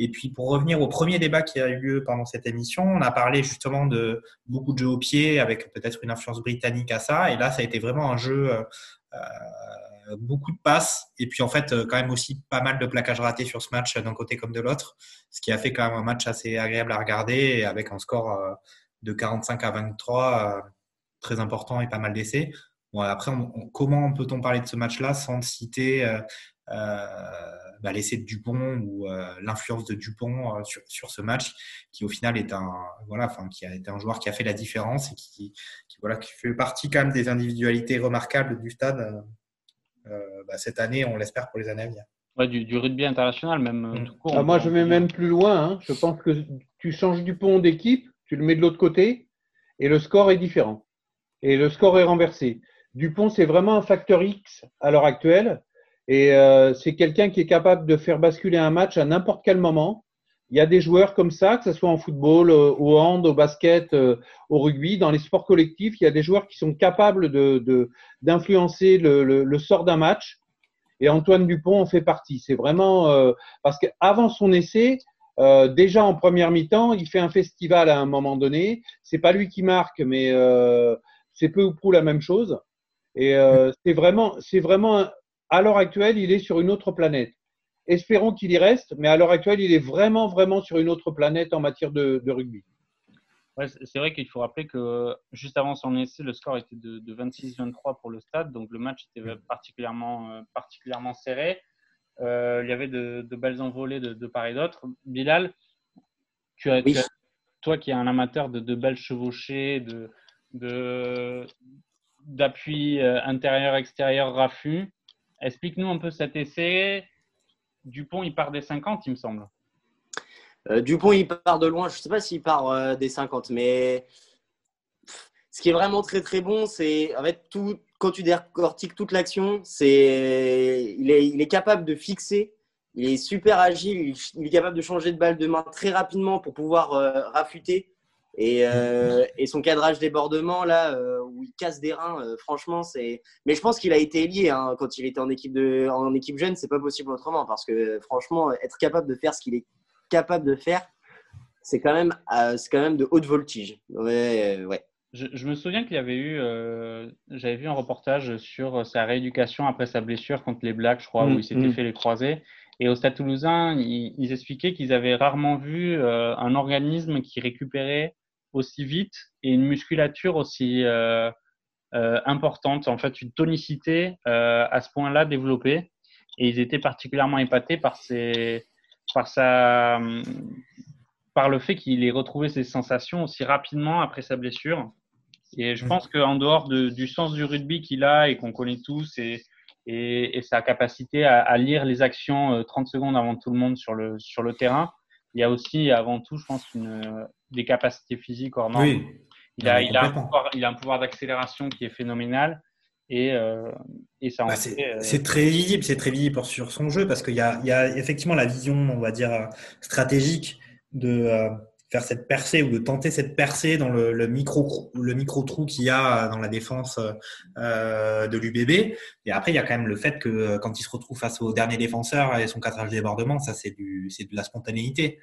Et puis pour revenir au premier débat qui a eu lieu pendant cette émission, on a parlé justement de beaucoup de jeux au pied avec peut-être une influence britannique à ça. Et là, ça a été vraiment un jeu euh, euh, beaucoup de passes et puis en fait euh, quand même aussi pas mal de plaquages ratés sur ce match d'un côté comme de l'autre, ce qui a fait quand même un match assez agréable à regarder avec un score de 45 à 23 très important et pas mal d'essais. Bon, après, comment peut-on parler de ce match-là sans citer bah, l'essai de Dupont ou l'influence de Dupont sur, sur, ce match, qui au final est un voilà, enfin qui a été un joueur qui a fait la différence et qui, qui voilà qui fait partie quand même des individualités remarquables du stade euh, bah, cette année, on l'espère pour les années à venir. Ouais, du, rugby international, même. Euh, mm. ah, moi, je vais même plus loin. Hein. Je pense que tu changes du pont d'équipe, tu le mets de l'autre côté, et le score est différent. Et le score est renversé. Dupont, c'est vraiment un facteur X à l'heure actuelle. Et euh, c'est quelqu'un qui est capable de faire basculer un match à n'importe quel moment. Il y a des joueurs comme ça, que ce soit en football, euh, au hand, au basket, euh, au rugby, dans les sports collectifs, il y a des joueurs qui sont capables d'influencer de, le, le, sort d'un match. Et Antoine Dupont en fait partie. C'est vraiment euh, parce qu'avant son essai, déjà en première mi-temps, il fait un festival à un moment donné. C'est pas lui qui marque, mais c'est peu ou prou la même chose. Et c'est vraiment, c'est vraiment, à l'heure actuelle, il est sur une autre planète. Espérons qu'il y reste, mais à l'heure actuelle, il est vraiment, vraiment sur une autre planète en matière de, rugby. Ouais, c'est vrai qu'il faut rappeler que juste avant son essai, le score était de, 26-23 pour le stade, donc le match était particulièrement, euh, particulièrement serré. Euh, il y avait de, belles envolées de, part et d'autre. Bilal, tu as, toi qui es un amateur de, belles chevauchées, de, d'appui euh, intérieur-extérieur raffus, explique-nous un peu cet essai Dupont, il part des 50, il me semble. Euh, Dupont, il part de loin. Je ne sais pas s'il part euh, des 50, mais ce qui est vraiment très très bon, c'est tout, quand tu décortiques toute l'action, c'est il est, il est capable de fixer. Il est super agile. Il est capable de changer de balle de main très rapidement pour pouvoir euh, rafuter. Euh, et, son cadrage débordement, là, euh, où il casse des reins, euh, franchement, c'est. Mais je pense qu'il a été lié hein, quand il était en équipe, de, en équipe jeune, c'est pas possible autrement. Parce que franchement, être capable de faire ce qu'il est capable de faire, c'est quand, même, c'est quand même de haute voltige. Ouais, ouais. Je, me souviens qu'il y avait eu, j'avais vu un reportage sur sa rééducation après sa blessure contre les Blacks, je crois, où il s'était mm, mm. fait les croisés. Et au Stade Toulousain, ils, ils expliquaient qu'ils avaient rarement vu un organisme qui récupérait aussi vite et une musculature aussi euh, euh, importante, en fait une tonicité euh, à ce point-là développée. Et ils étaient particulièrement épatés par, ses, par, sa, par le fait qu'il ait retrouvé ses sensations aussi rapidement après sa blessure. Et je pense qu'en dehors de, du sens du rugby qu'il a et qu'on connaît tous, et, et, sa capacité à, lire les actions 30 secondes avant tout le monde sur le, sur le terrain. Il y a aussi, avant tout, je pense, une, des capacités physiques hors normes. Oui. Il, a, il, a un pouvoir, il a un pouvoir d'accélération qui est phénoménal. Et, euh, et ça bah, c'est très visible, c'est très visible sur son jeu parce qu'il y, y a, effectivement la vision, on va dire, stratégique de, faire cette percée ou de tenter cette percée dans le, le micro le micro trou qu'il y a dans la défense euh, de l'UBB. Et après, il y a quand même le fait que euh, quand il se retrouve face au dernier défenseur et son cadrage débordement, ça c'est du c'est de la spontanéité.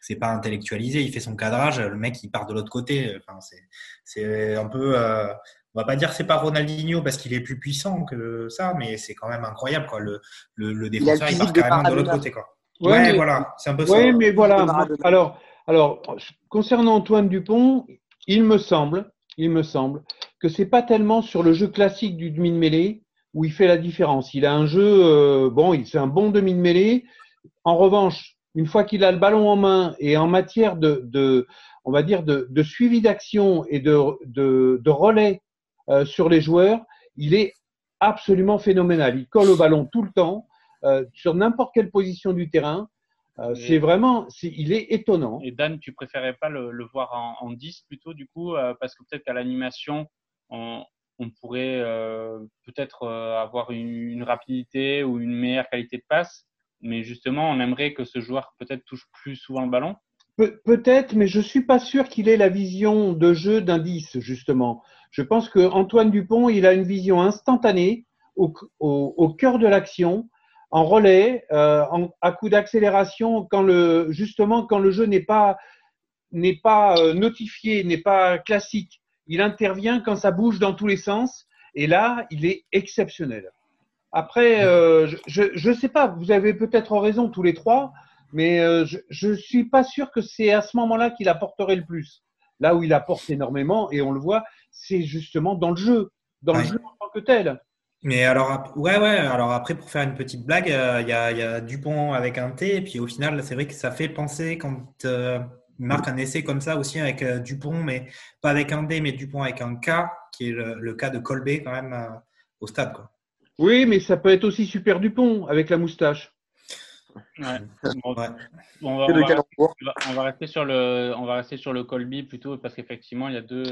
C'est pas intellectualisé. Il fait son cadrage, le mec il part de l'autre côté. Enfin, c'est c'est un peu. Euh, on va pas dire c'est pas Ronaldinho parce qu'il est plus puissant que ça, mais c'est quand même incroyable quoi. Le le, le défenseur il, part carrément de l'autre côté quoi. Ouais, voilà, c'est un peu ça. Oui, mais voilà. Alors alors, concernant Antoine Dupont, il me semble, il me semble que c'est pas tellement sur le jeu classique du demi de mêlée où il fait la différence. Il a un jeu, euh, bon, c'est un bon demi de mêlée. En revanche, une fois qu'il a le ballon en main et en matière de, on va dire, de, suivi d'action et de, de, relais euh, sur les joueurs, il est absolument phénoménal. Il colle au ballon tout le temps, euh, sur n'importe quelle position du terrain. Euh, c'est vraiment, il est étonnant. Et Dan, tu préférais pas le, voir en, 10 plutôt, du coup, euh, parce que peut-être qu'à l'animation, on, pourrait euh, peut-être avoir une, rapidité ou une meilleure qualité de passe, mais justement, on aimerait que ce joueur peut-être touche plus souvent le ballon. peut-être, mais je suis pas sûr qu'il ait la vision de jeu d'un 10, justement. Je pense que Antoine Dupont, il a une vision instantanée au, au cœur de l'action en relais, euh, à coup d'accélération, quand le justement quand le jeu n'est pas n'est pas euh, notifié, n'est pas classique, il intervient quand ça bouge dans tous les sens. Et là, il est exceptionnel. Après, euh, je ne sais pas, vous avez peut-être raison tous les trois, mais je ne suis pas sûr que c'est à ce moment-là qu'il apporterait le plus. Là où il apporte énormément, et on le voit, c'est justement dans le jeu, dans le jeu en tant que tel. Mais alors, ouais, ouais, alors après, pour faire une petite blague, euh, il y, a, y, a, Dupont avec un T, et puis au final, c'est vrai que ça fait penser quand euh, il marque un essai comme ça aussi avec euh, Dupont, mais pas avec un D, mais Dupont avec un K, qui est le, cas de Colbé quand même au stade. Quoi. Oui, mais ça peut être aussi Super Dupont avec la moustache. Ouais. on, va, rester sur le, on va rester sur le Colby plutôt parce qu'effectivement, il y a deux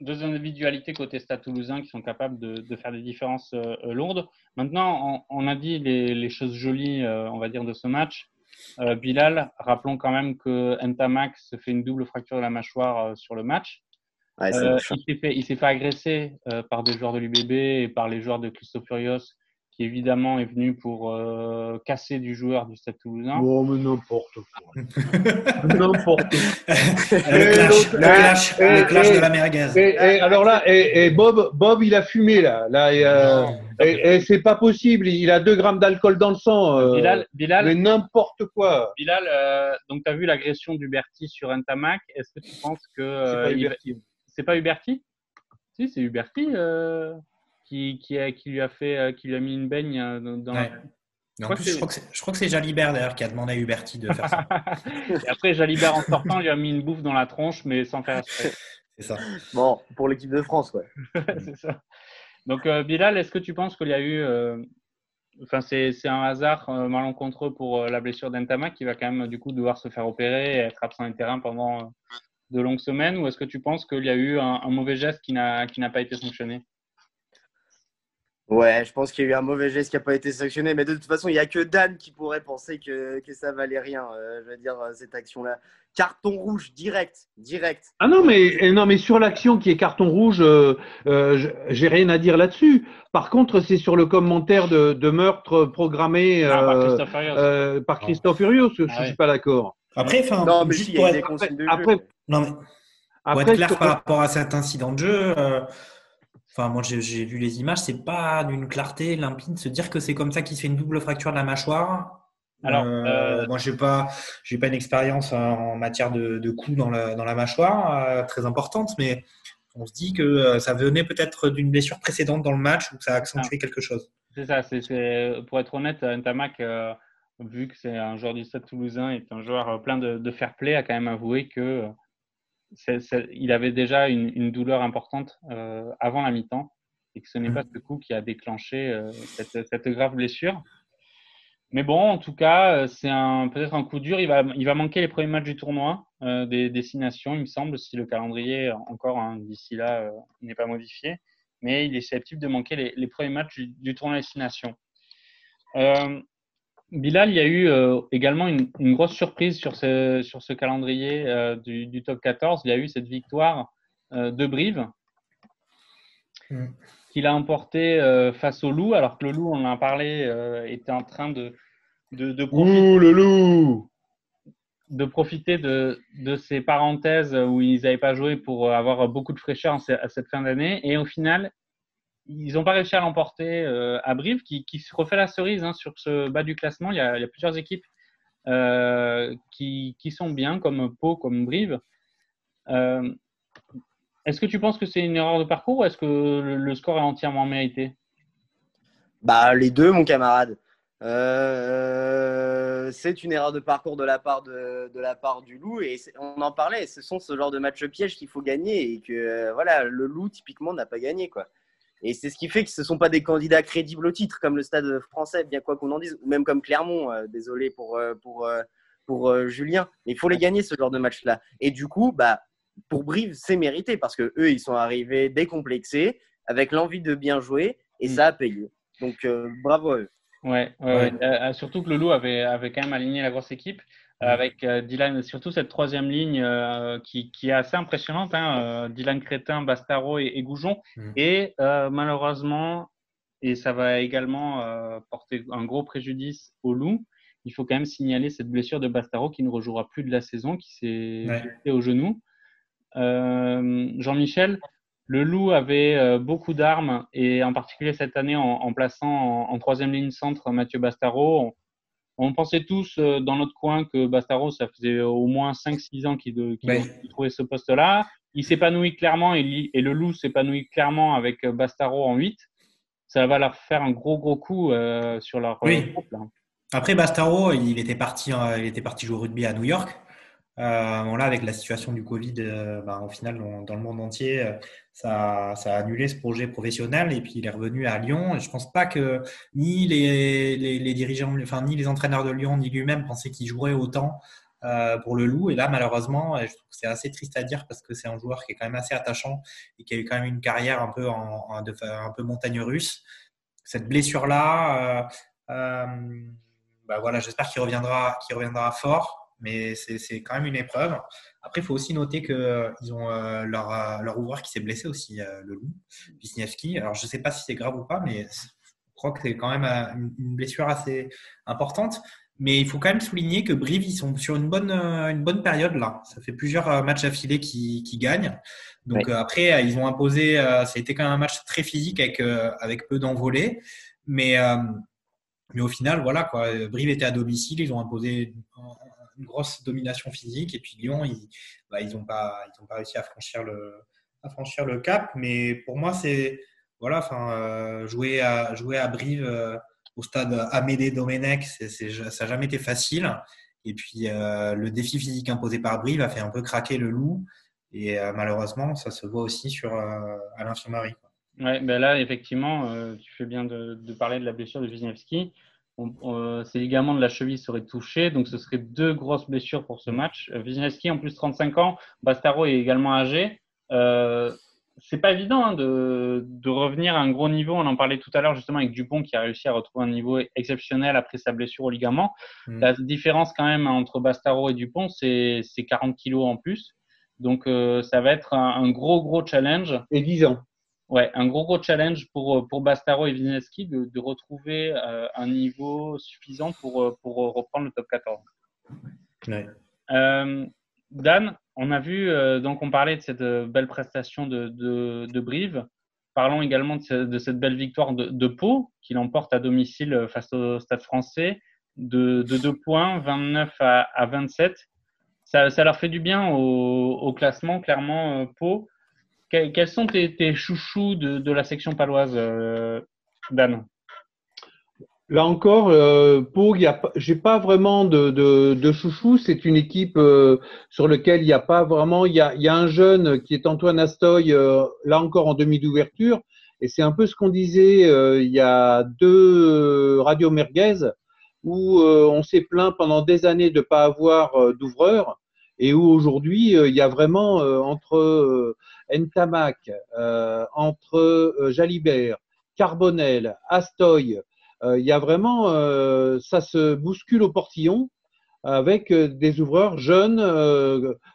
deux individualités côté Stade Toulousain qui sont capables de, faire des différences euh, lourdes. Maintenant, on, a dit les, choses jolies, euh, on va dire, de ce match. Euh, Bilal, rappelons quand même que Ntamak se fait une double fracture de la mâchoire sur le match. il s'est fait, fait, agresser par des joueurs de l'UBB et par les joueurs de Christophe Furios qui évidemment est venu pour euh, casser du joueur du Stade Toulousain. Oh, mais n'importe quoi. n'importe quoi. le clash, le clash, le clash de la merguez. Et, alors là, et, Bob, Bob, il a fumé là. là et, c'est pas possible. Il a 2 grammes d'alcool dans le sang. Euh, Bilal, Bilal, mais n'importe quoi. Bilal, euh, donc tu as vu l'agression d'Huberti sur Ntamak. Est-ce que tu penses que. c'est pas Huberti. C'est pas Huberti? Si, c'est Huberti qui, qui, a, qui, lui a fait, euh, qui lui a mis une baigne euh, dans, la... En plus, je crois, que c'est Jalibert d'ailleurs qui a demandé à Huberti de faire ça. Et après, Jalibert en sortant, lui a mis une bouffe dans la tronche, mais sans faire C'est ça. Bon, pour l'équipe de France, ouais. c'est ça. Donc, euh, Bilal, est-ce que tu penses qu'il y a eu. Enfin, c'est un hasard malencontreux pour la blessure d'Entama qui va quand même, du coup, devoir se faire opérer et être absent du terrain pendant de longues semaines Ou est-ce que tu penses qu'il y a eu un, un mauvais geste qui n'a pas été sanctionné? Ouais, je pense qu'il y a eu un mauvais geste qui n'a pas été sanctionné, mais de toute façon, il n'y a que Dan qui pourrait penser que, que ça valait rien, euh, je veux dire, euh, cette action-là. Carton rouge, direct, direct. Ah non, mais, eh, non, mais sur l'action qui est carton rouge, euh, j'ai rien à dire là-dessus. Par contre, c'est sur le commentaire de, de meurtre programmé ah, par Christophe Furios, je ne ah suis pas d'accord. Après, enfin, non, mais juste pour être... Après, non, mais, pour être clair par rapport à cet incident de jeu Enfin, moi, j'ai vu les images, c'est pas d'une clarté limpide. Se dire que c'est comme ça qu'il se fait une double fracture de la mâchoire. Alors, euh, euh, moi, j'ai pas, j'ai pas une expérience en matière de, de coups dans la, dans la mâchoire euh, très importante, mais on se dit que ça venait peut-être d'une blessure précédente dans le match ou que ça a accentué quelque chose. C'est ça. C'est, pour être honnête, Ntamak, vu que c'est un joueur du Stade Toulousain, est un joueur plein de, de fair play, a quand même avoué que il avait déjà une, douleur importante euh, avant la mi-temps et que ce n'est pas ce coup qui a déclenché cette, cette, grave blessure. Mais bon, en tout cas, c'est un, peut-être un coup dur. Il va, il va manquer les premiers matchs du tournoi des destinations, il me semble, si le calendrier encore hein, d'ici là n'est pas modifié. Mais il est susceptible de manquer les, les premiers matchs du, du tournoi destination. Euh, Bilal, il y a eu euh, également une, grosse surprise sur ce, sur ce calendrier euh, du, top 14. Il y a eu cette victoire de Brive mm. qu'il a emporté face au Loup, alors que le Loup, on en a parlé, était en train de, de, profiter, le loup de, profiter de, de, ces parenthèses où ils n'avaient pas joué pour avoir beaucoup de fraîcheur à cette fin d'année. Et au final, ils n'ont pas réussi à l'emporter euh, à Brive, qui, se refait la cerise hein, sur ce bas du classement. Il y a, plusieurs équipes euh, qui, sont bien, comme Pau, comme Brive. Euh, est-ce que tu penses que c'est une erreur de parcours ou est-ce que le, score est entièrement mérité? Bah, Les deux, mon camarade. c'est une erreur de parcours de la part, de, la part du loup et on en parlait. Ce sont ce genre de match piège qu'il faut gagner et que voilà, le loup typiquement n'a pas gagné quoi. Et c'est ce qui fait que ce ne sont pas des candidats crédibles au titre, comme le Stade français, bien quoi qu'on en dise, ou même comme Clermont, euh, désolé pour, euh, pour, euh, pour Julien. Mais il faut les gagner, ce genre de match-là. Et du coup, bah, pour Brive, c'est mérité, parce que eux, ils sont arrivés décomplexés, avec l'envie de bien jouer, et mm. ça a payé. Donc, bravo à eux. Ouais, ouais. surtout que le Loup avait, avait quand même aligné la grosse équipe. Euh, avec euh, Dylan, surtout cette troisième ligne euh, qui, qui, est assez impressionnante. Hein, Dylan Crétin, Bastaro et, Goujon. Mm. Et malheureusement, et ça va également porter un gros préjudice au loup, il faut quand même signaler cette blessure de Bastaro qui ne rejouera plus de la saison, qui s'est ouais. au genou. Jean-Michel, le loup avait beaucoup d'armes et en particulier cette année en, plaçant en, en, troisième ligne centre Mathieu Bastaro on pensait tous euh, dans notre coin que Bastaro, ça faisait au moins 5-6 ans qu'il trouvait ce poste-là. Il s'épanouit clairement et, le loup s'épanouit clairement avec euh, Bastaro en 8. Ça va leur faire un gros, gros coup euh, sur leur groupe. Après, Bastaro, il était, parti, il était parti jouer au rugby à New York. Euh, là, avec la situation du Covid, euh, ben, au final, dans, le monde entier, euh, ça, ça, a annulé ce projet professionnel et puis il est revenu à Lyon. Et je pense pas que ni les, les, dirigeants, enfin ni les entraîneurs de Lyon, ni lui-même pensaient qu'il jouerait autant euh, pour le Loup. Et là, malheureusement, je trouve que c'est assez triste à dire parce que c'est un joueur qui est quand même assez attachant et qui a eu quand même une carrière un peu en, en un peu montagne russe. Cette blessure-là, bah voilà, j'espère qu'il reviendra, qu'il reviendra fort mais c'est quand même une épreuve. Après, il faut aussi noter qu'ils euh, ont euh, leur, euh, leur, ouvreur qui s'est blessé aussi, le loup, Wisniewski. Alors, je ne sais pas si c'est grave ou pas, mais je crois que c'est quand même une blessure assez importante. Mais il faut quand même souligner que Brive, ils sont sur une bonne, une bonne période là. Ça fait plusieurs matchs affilés qui, qui gagnent. Donc après, ils ont imposé, ça a été quand même un match très physique avec, avec peu d'envolées. Mais, mais au final, voilà, quoi. Brive était à domicile, ils ont imposé une grosse domination physique. Et puis Lyon, ils bah, n'ont pas, ils pas réussi à franchir, le, à franchir le cap. Mais pour moi, c'est voilà, enfin, euh, jouer, à, jouer à Brive euh, au stade Amédée Domenech, c'est, ça n'a jamais été facile. Et puis euh, le défi physique imposé par Brive a fait un peu craquer le loup. Et malheureusement, ça se voit aussi sur Alain Fiumari. Ouais, ben là, effectivement, tu fais bien de, de, parler de la blessure de Wisniewski on, ces ligaments de la cheville seraient touchés, donc ce serait deux grosses blessures pour ce match. Euh, Wisniewski en plus 35 ans, Bastaro est également âgé. Euh, c'est pas évident hein, de, de, revenir à un gros niveau. On en parlait tout à l'heure justement avec Dupont qui a réussi à retrouver un niveau exceptionnel après sa blessure au ligament. Mm. La différence quand même entre Bastaro et Dupont, c'est 40 kilos en plus. Donc euh, ça va être un, un, gros gros challenge. Et 10 ans ouais, un gros gros challenge pour, euh, pour Bastaro et Wisniewski de, de retrouver euh, un niveau suffisant pour, euh, pour reprendre le top 14. Ouais. Euh, Dan, on a vu, donc on parlait de cette belle prestation de, de, de Brive. Parlons également de, cette belle victoire de, Pau, qui l'emporte à domicile face au Stade français, de, de 2 points, 29 à, à 27. Ça, ça, leur fait du bien au, au classement, clairement, Pau. Quels sont tes, chouchous de, la section paloise, euh, Dan? Là encore, euh, Pau, j'ai pas vraiment de, de, chouchou. C'est une équipe euh, sur laquelle il n'y a pas vraiment. Il y a, un jeune qui est Antoine Astoy, euh, là encore en demi d'ouverture, Et c'est un peu ce qu'on disait il y a deux radios merguez où on s'est plaint pendant des années de ne pas avoir d'ouvreurs et où aujourd'hui il y a vraiment entre Ntamak, entre Jalibert, Carbonel, Astoy, il y a vraiment, ça se bouscule au portillon avec des ouvreurs jeunes,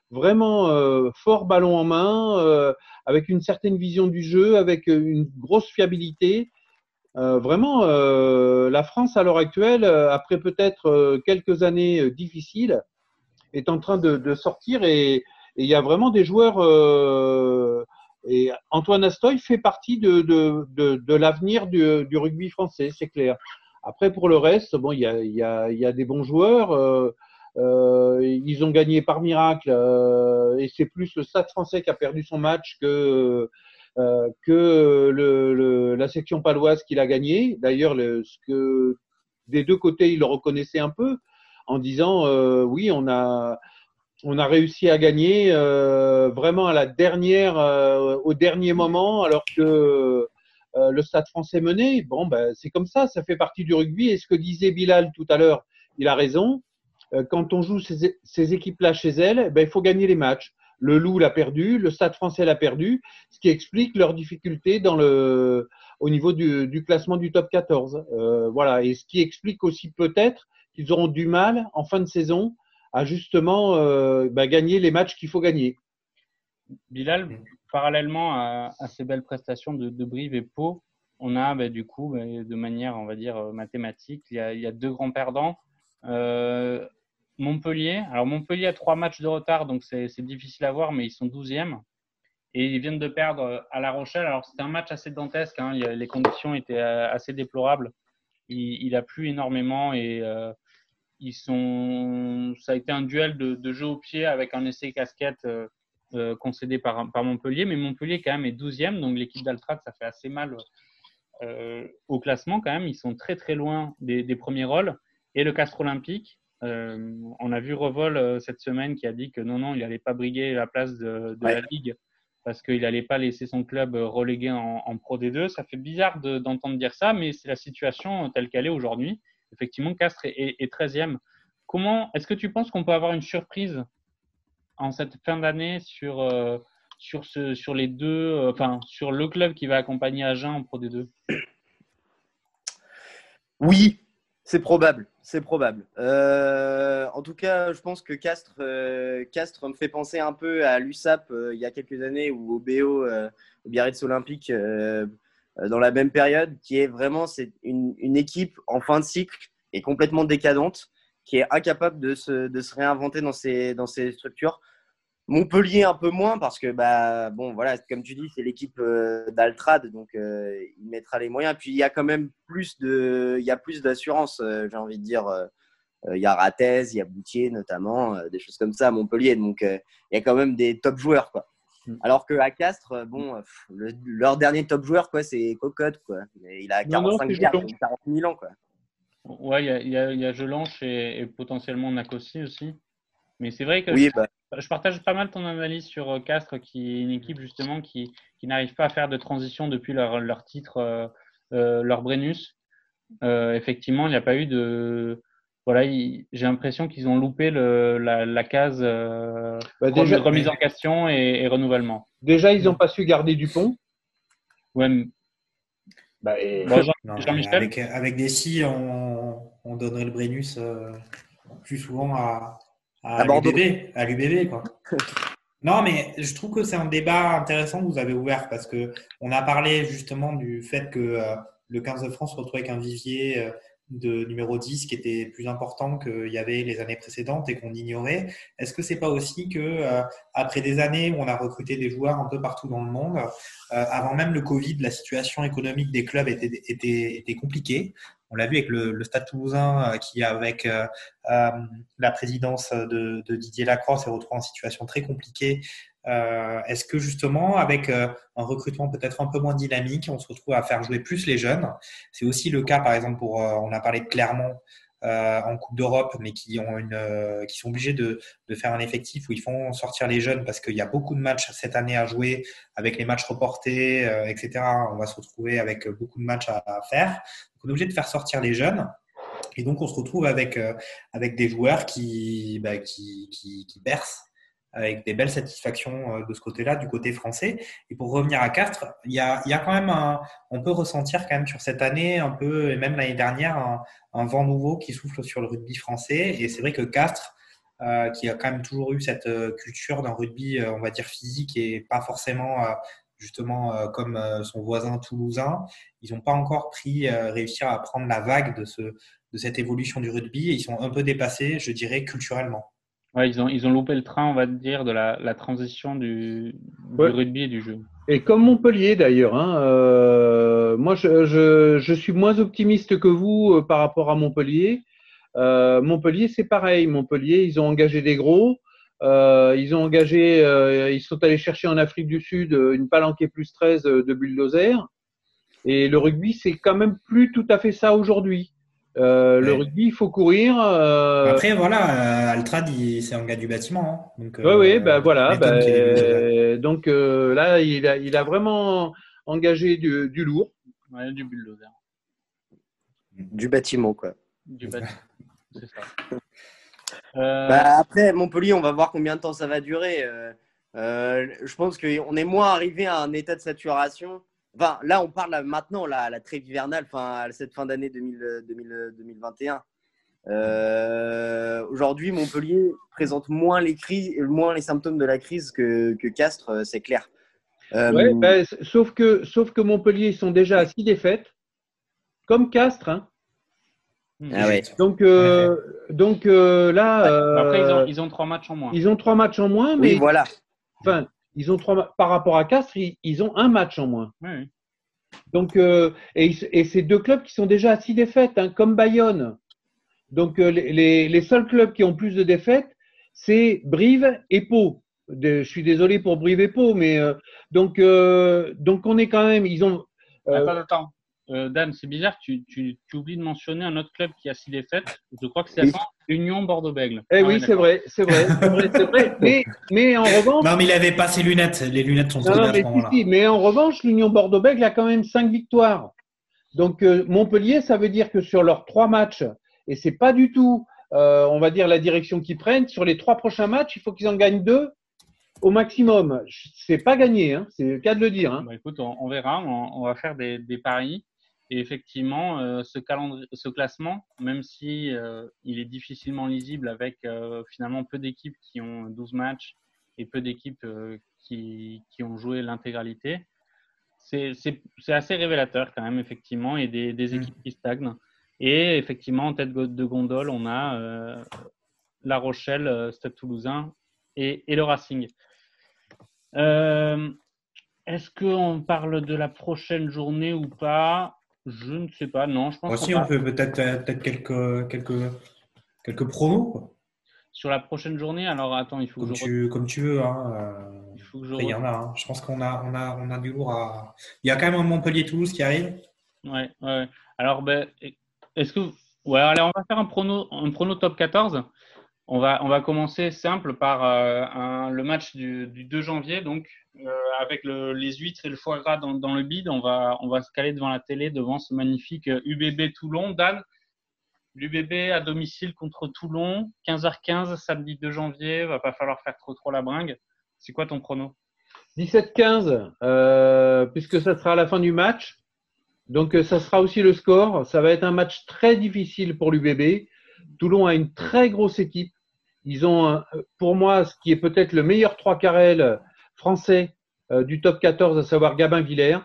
vraiment forts ballon en main, avec une certaine vision du jeu, avec une grosse fiabilité. Euh, vraiment, euh, la France à l'heure actuelle, euh, après peut-être quelques années difficiles, est en train de, sortir et il y a vraiment des joueurs. et Antoine Astoy fait partie de, de, l'avenir du, du, rugby français, c'est clair. Après, pour le reste, bon, il y a, y, a, y a, des bons joueurs. Euh, ils ont gagné par miracle euh, et c'est plus le Stade français qui a perdu son match que euh, que le, la section paloise qui l'a gagné. D'ailleurs, ce que des deux côtés, ils le reconnaissaient un peu en disant oui, on a on a réussi à gagner vraiment à la dernière, au dernier moment, alors que le Stade français menait. Bon, ben, c'est comme ça, ça fait partie du rugby. Et ce que disait Bilal tout à l'heure, il a raison. Euh, quand on joue ces, équipes-là chez elles, ben, il faut gagner les matchs. Le Loup l'a perdu, le Stade français l'a perdu, ce qui explique leur difficulté dans le, au niveau du, classement du top 14. Euh, voilà, et ce qui explique aussi peut-être qu'ils auront du mal en fin de saison à justement euh, bah, gagner les matchs qu'il faut gagner. Bilal, parallèlement à, ces belles prestations de, Brive et Pau, on a bah, du coup, bah, de manière, on va dire, mathématique, il y a, deux grands perdants. Montpellier. Alors Montpellier a trois matchs de retard, donc c'est difficile à voir, mais ils sont 12e. Et ils viennent de perdre euh, à La Rochelle. Alors c'était un match assez dantesque, hein. les conditions étaient euh, assez déplorables. Il, a plu énormément et euh, ils sont... ça a été un duel de, jeu au pied avec un essai casquette concédé par, par, Montpellier. Mais Montpellier quand même est 12e, donc l'équipe d'Altrad, ça fait assez mal au classement quand même. Ils sont très très loin des, des premiers rôles. Et le Castre Olympique, euh, on a vu Revol euh, cette semaine qui a dit que non, non, il n'allait pas briguer la place de, la Ligue parce qu'il n'allait pas laisser son club euh, relégué en, Pro D2. Ça fait bizarre d'entendre dire ça, mais c'est la situation telle qu'elle est aujourd'hui. Effectivement, Castres est, 13e. Comment est-ce que tu penses qu'on peut avoir une surprise en cette fin d'année sur, ce, sur les deux, sur le club qui va accompagner Agen en Pro D2 Oui, c'est probable, c'est probable. Euh, en tout cas, je pense que Castres, euh, Castres me fait penser un peu à l'USAP euh, il y a quelques années ou au BO, au Biarritz Olympique, dans la même période, qui est vraiment une, équipe en fin de cycle et complètement décadente, qui est incapable de se, réinventer dans ses, dans ses structures. Montpellier un peu moins parce que bah bon voilà comme tu dis c'est l'équipe euh, d'Altrad donc euh, il mettra les moyens. Puis il y a quand même plus de il y a plus d'assurance euh, j'ai envie de dire il y a Ratez il y a Boutier notamment des choses comme ça à Montpellier. Donc il y a quand même des top joueurs quoi. Mm. alors que à Castres bon leur dernier top joueur quoi c'est Cocotte quoi. Il a 45 40 000 ans quoi. Ouais il y a, y a, y a Gelanche et, et potentiellement Nakossi aussi. Mais c'est vrai que bah. Je partage pas mal ton analyse sur euh, Castres, qui est une équipe justement qui, qui n'arrive pas à faire de transition depuis leur, leur titre, euh, euh, leur Brennus. effectivement, il n'y a pas eu de. Voilà, j'ai l'impression qu'ils ont loupé le, la, case bah, remise en question et, renouvellement. Déjà, ils n'ont pas su garder Dupont. Ouais. Bah, Jean-Michel avec, avec des si, on, on, donnerait le Brennus plus souvent à, à, l'UBB, à l'UBB quoi. non, mais je trouve que c'est un débat intéressant que vous avez ouvert parce que on a parlé justement du fait que euh, le 15 de France se retrouve avec un vivier euh, de numéro 10 qui était plus important qu'il y avait les années précédentes et qu'on ignorait. Est-ce que c'est pas aussi que euh, après des années où on a recruté des joueurs un peu partout dans le monde, avant même le Covid, la situation économique des clubs était, était, était compliquée? On l'a vu avec le, Stade Toulousain euh, qui, avec euh, euh, la présidence de, Didier Lacroix, s'est retrouvé en situation très compliquée. Est-ce que justement, avec un recrutement peut-être un peu moins dynamique, on se retrouve à faire jouer plus les jeunes? C'est aussi le cas, par exemple, pour, on a parlé de Clermont euh, en Coupe d'Europe, mais qui, ont une, euh, qui sont obligés de, de, faire un effectif où ils font sortir les jeunes parce qu'il y a beaucoup de matchs cette année à jouer avec les matchs reportés, euh, etc. On va se retrouver avec beaucoup de matchs à, à faire. Donc, on est obligé de faire sortir les jeunes. Et donc, on se retrouve avec, avec des joueurs qui, bah, qui, qui, qui bercent avec des belles satisfactions euh, de ce côté-là, du côté français. Et pour revenir à Castres, il y a, y a quand même un, on peut ressentir quand même sur cette année un peu, et même l'année dernière, un, un, vent nouveau qui souffle sur le rugby français. Et c'est vrai que Castres, euh, qui a quand même toujours eu cette euh, culture d'un rugby, euh, on va dire physique et pas forcément justement comme son voisin toulousain, ils n'ont pas encore pris, réussi à prendre la vague de, ce, de cette évolution du rugby et ils sont un peu dépassés, je dirais, culturellement. Ouais, ils ont, ils ont loupé le train, on va dire, de la, la transition du, du rugby et du jeu. Et comme Montpellier d'ailleurs, hein, euh, moi je, je, je, suis moins optimiste que vous euh, par rapport à Montpellier. Euh, Montpellier c'est pareil. Montpellier ils ont engagé des gros, euh, ils ont engagé, euh, ils sont allés chercher en Afrique du Sud une palanquée plus 13 de bulldozer. Et le rugby c'est quand même plus tout à fait ça aujourd'hui. Euh, ouais. Le rugby, il faut courir. Euh... Après, voilà, Altrad, c'est un gars du bâtiment. Hein, donc, oui, euh, oui, ben voilà. Bah, donc euh, là, il a, il a vraiment engagé du, du lourd. Ouais, du bulldozer. Du bâtiment, quoi. Du bâtiment, c'est ça. Bah, après, Montpellier, on va voir combien de temps ça va durer. je pense qu'on est moins arrivé à un état de saturation Enfin, là, on parle là, maintenant, la, la trêve hivernale, cette fin d'année 2021. Euh, Aujourd'hui, Montpellier présente moins les, crises, moins les symptômes de la crise que, que Castres, c'est clair. Euh, ouais, bah, sauf, que, sauf que Montpellier, ils sont déjà à six défaites, comme Castres. Hein. Ah ouais. Donc, euh, donc euh, là. Après, ils ont, ils ont, trois matchs en moins. Ils ont trois matchs en moins, mais. Oui, voilà. Enfin, ils ont trois par rapport à Castres, ils, ils ont un match en moins. Oui. Donc euh, et, et c'est deux clubs qui sont déjà à six défaites, hein, comme Bayonne. Donc euh, les, les, seuls clubs qui ont plus de défaites, c'est Brive et Pau. De, je suis désolé pour Brive et Pau, mais euh, donc donc on est quand même, ils ont. Attends, attends. Euh, Dan, c'est bizarre, tu, tu, tu, oublies de mentionner un autre club qui a six défaites. Je crois que c'est oui. Union Bordeaux-Bègles. Eh ah, oui, c'est vrai, c'est vrai, c'est vrai, c'est vrai. Mais, mais en revanche. Non, mais il n'avait pas ses lunettes. Les lunettes sont non, non, mais, si, si, mais en revanche, l'Union Bordeaux-Bègles a quand même cinq victoires. Donc euh, Montpellier, ça veut dire que sur leurs trois matchs, et c'est pas du tout, euh, on va dire, la direction qu'ils prennent, sur les trois prochains matchs, il faut qu'ils en gagnent deux au maximum. C'est pas gagné, hein, c'est le cas de le dire. Hein. Bah, écoute, on, on verra, on, on, va faire des, des paris. Et effectivement, euh, ce, classement, même si euh, il est difficilement lisible avec euh, finalement peu d'équipes qui ont 12 matchs et peu d'équipes qui, qui, ont joué l'intégralité, c'est assez révélateur quand même, effectivement, et des, des équipes mmh. qui stagnent. Et effectivement, en tête de gondole, on a La Rochelle, Stade Toulousain et, et le Racing. Est-ce qu'on parle de la prochaine journée ou pas? Je ne sais pas, non. Je pense Aussi, on, on peut peut-être peut quelques, quelques, quelques pronos. Quoi. Sur la prochaine journée, alors attends, il faut comme que je. Tu, comme tu veux. Hein, euh... Il faut que je. Il y en a. Hein. Je pense qu'on a, on a, on a du lourd à. Il y a quand même un Montpellier-Toulouse qui arrive. Ouais, ouais. Alors, ben, est-ce que. Ouais, allez, on va faire un prono, un prono top 14. On va, commencer simple par euh, le match du, du 2 janvier, donc euh, avec le, les huîtres et le foie gras dans, le bide, on va, on se caler devant la télé, devant ce magnifique UBB Toulon. Dan, l'UBB à domicile contre Toulon, 15h15, samedi 2 janvier, va pas falloir faire trop trop la bringue. C'est quoi ton prono? 17-15, euh, puisque ça sera la fin du match. Donc ça sera aussi le score. Ça va être un match très difficile pour l'UBB. Toulon a une très grosse équipe. Ils ont, pour moi, ce qui est peut-être le meilleur trois carrels français euh, du top 14, à savoir Gabin Villers,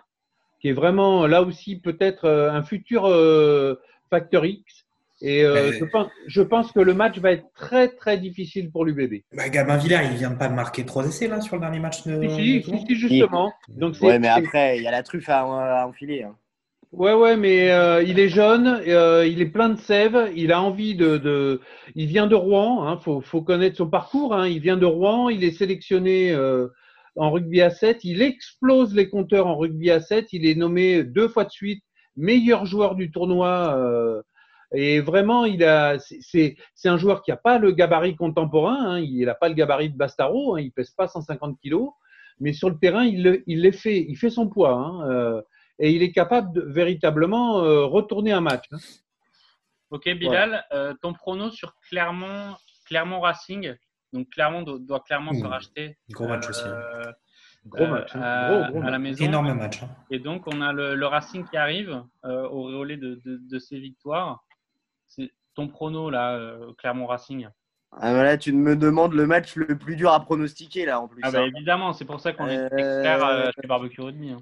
qui est vraiment là aussi peut-être euh, un futur euh, facteur X. Et euh, je, pense, je, pense, que le match va être très très difficile pour l'UBB. Bah, Gabin Villers, il vient de pas de marquer trois essais là sur le dernier match de. Si, si, si justement. Donc, ouais, mais après, il y a la truffe à, à enfiler. Hein. Ouais, ouais, mais euh, il est jeune, euh, il est plein de sève, il a envie de, de il vient de Rouen, hein, faut, faut connaître son parcours. Hein, il vient de Rouen, il est sélectionné euh, en rugby à 7, il explose les compteurs en rugby à 7, il est nommé deux fois de suite meilleur joueur du tournoi Et vraiment, il a, c'est, c'est un joueur qui n'a pas le gabarit contemporain. Hein, il n'a pas le gabarit de Bastaro. Hein, il pèse pas 150 kilos, mais sur le terrain, il, il les fait. Il fait son poids. Hein, euh, et il est capable de véritablement euh, retourner un match. Hein. Ok, Bilal, euh, ton prono sur Clermont, Clermont Racing. Donc Clermont doit, clairement se racheter. Gros match aussi. Gros match. À, la maison. Énorme match. Et donc on a le, Racing qui arrive au réolé de, de, de ses victoires c'est ton prono là, euh, Clermont Racing. Ah voilà, tu me demandes le match le plus dur à pronostiquer là en plus. Ah bah hein. évidemment, c'est pour ça qu'on est euh, expert euh, chez Barbecue Rugby.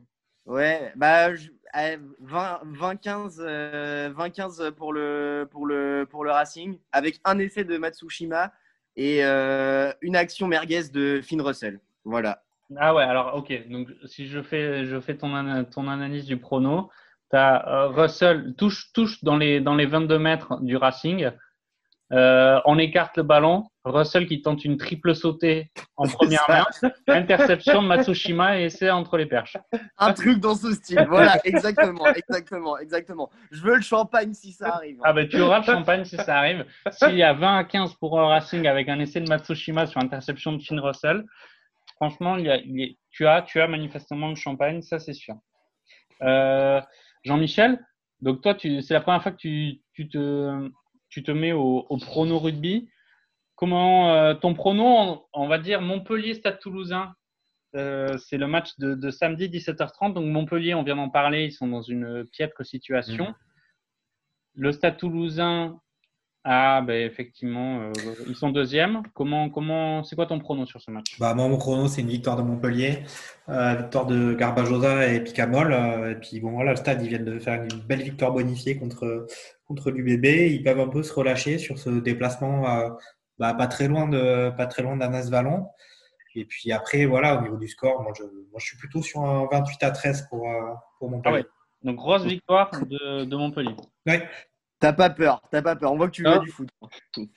Ouais, bah 20-15 20, pour, le, pour, le, pour le Racing, avec un essai de Matsushima et une action merguez de Finn Russell. Voilà. Ah ouais, alors ok. Donc si je fais, je fais ton, ton analyse du prono, euh, Russell touche, touche dans, les, dans les 22 mètres du Racing. Euh, on écarte le ballon. Russell qui tente une triple sautée en première main. Interception de Matsushima et c'est entre les perches. Un truc dans ce style. Voilà, exactement, exactement, exactement. Je veux le champagne si ça arrive. Ah ben tu auras le champagne si ça arrive. S'il y a 20 à 15 pour un Racing avec un essai de Matsushima sur interception de Finn Russell, franchement, il tu, as, tu as manifestement le champagne, ça c'est sûr. Euh, Jean-Michel, donc toi, c'est la première fois que tu, te, tu te mets au, prono rugby. Comment euh, ton prono, on, va dire Montpellier-Stade Toulousain, euh, c'est le match de, samedi 17h30. Donc Montpellier, on vient d'en parler, ils sont dans une piètre situation. Mmh. Le Stade Toulousain, ah, ben effectivement, euh, ils sont deuxièmes. Comment, comment, c'est quoi ton prono sur ce match? Bah, Moi, mon prono, c'est une victoire de Montpellier, euh, victoire de Garbajosa et Picamol. Euh, et puis, bon, voilà, le stade, ils viennent de faire une belle victoire bonifiée contre, contre l'UBB. Ils peuvent un peu se relâcher sur ce déplacement bah, pas très loin de pas très loin d'Anas Vallon. Et puis après, voilà, au niveau du score, moi, je, moi, je suis plutôt sur un 28 à 13 pour, pour Montpellier. Ah ouais. Donc, grosse victoire de, de Montpellier. Oui. T'as pas peur, t'as pas peur. On voit que tu veux du foot.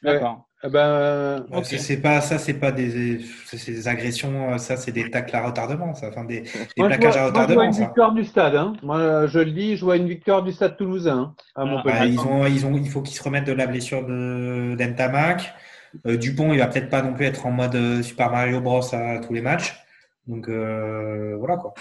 D'accord. Eh ben, C'est pas ça, c'est pas des, des, agressions, ça c'est des tacles à retardement, ça, enfin des, des plaquages à retardement. Moi, je vois une victoire du stade. Hein. Moi, je le dis, je vois une victoire du stade toulousain. Hein, ah, ils ont, ils ont, il faut qu'ils se remettent de la blessure de d'Entamac. Euh, Dupont, il va peut-être pas non plus être en mode euh, Super Mario Bros à tous les matchs. Donc euh, voilà quoi.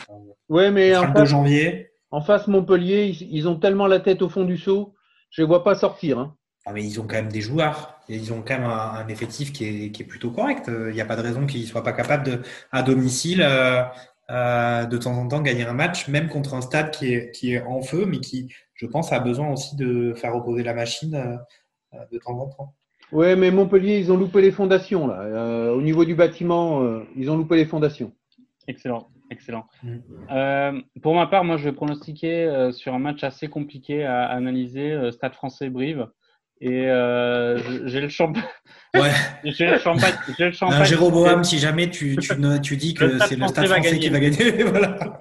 Ouais, mais en face, janvier. En face Montpellier, ils, ils, ont tellement la tête au fond du seau je ne vois pas sortir. Hein. Ah, mais ils ont quand même des joueurs. Et ils ont quand même un, effectif qui est, plutôt correct. Il n'y a pas de raison qu'ils ne soient pas capables de, à domicile, euh, euh, de temps en temps, gagner un match, même contre un stade qui est, qui est en feu, mais qui, je pense, a besoin aussi de faire reposer la machine euh, de temps en temps. Oui, mais Montpellier, ils ont loupé les fondations. Là. au niveau du bâtiment, ils ont loupé les fondations. Excellent. Excellent. Mm. Euh, pour ma part, moi, je vais pronostiquer euh, sur un match assez compliqué à analyser, euh, Stade français Brive. Et j'ai le champagne. Ouais. j'ai le champagne. J'ai le champagne. Jéroboam, si jamais tu, tu, tu dis que c'est le Stade français qui va gagner. voilà.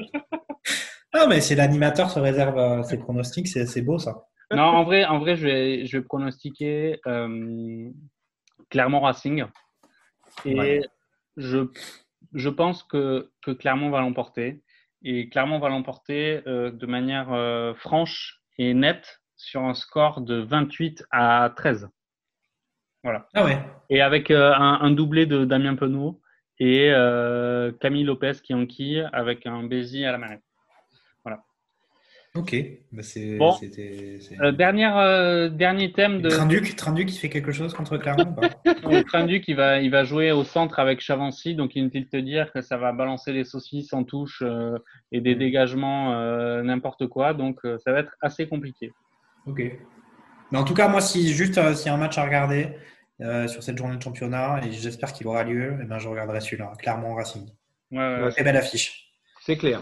Non, mais c'est l'animateur se réserve ses pronostics, c'est beau ça. Non, en vrai, en vrai je, vais, je vais pronostiquer clairement Racing. Et je je pense que, que Clermont va l'emporter. Et Clermont va l'emporter euh, de manière euh, franche et nette sur un score de 28 à 13. Voilà. Ah ouais. Et avec euh, un, doublé de Damien Penaud et Camille Lopez qui enquille avec un Bézi à la manette. Ok, bah c'est. Bon. Euh, dernière, euh, dernier thème de. Trinduc, Trinduc, il fait quelque chose contre Clermont Trinduc, il va, il va jouer au centre avec Chavancy, donc inutile de te dire que ça va balancer les saucisses en touche euh, et des dégagements n'importe quoi, donc ça va être assez compliqué. Ok. Mais en tout cas, moi, si juste s'il y a un match à regarder sur cette journée de championnat, et j'espère qu'il aura lieu, et eh ben, je regarderai celui-là, Clermont Racing. Ouais, ouais, Très belle affiche. C'est clair.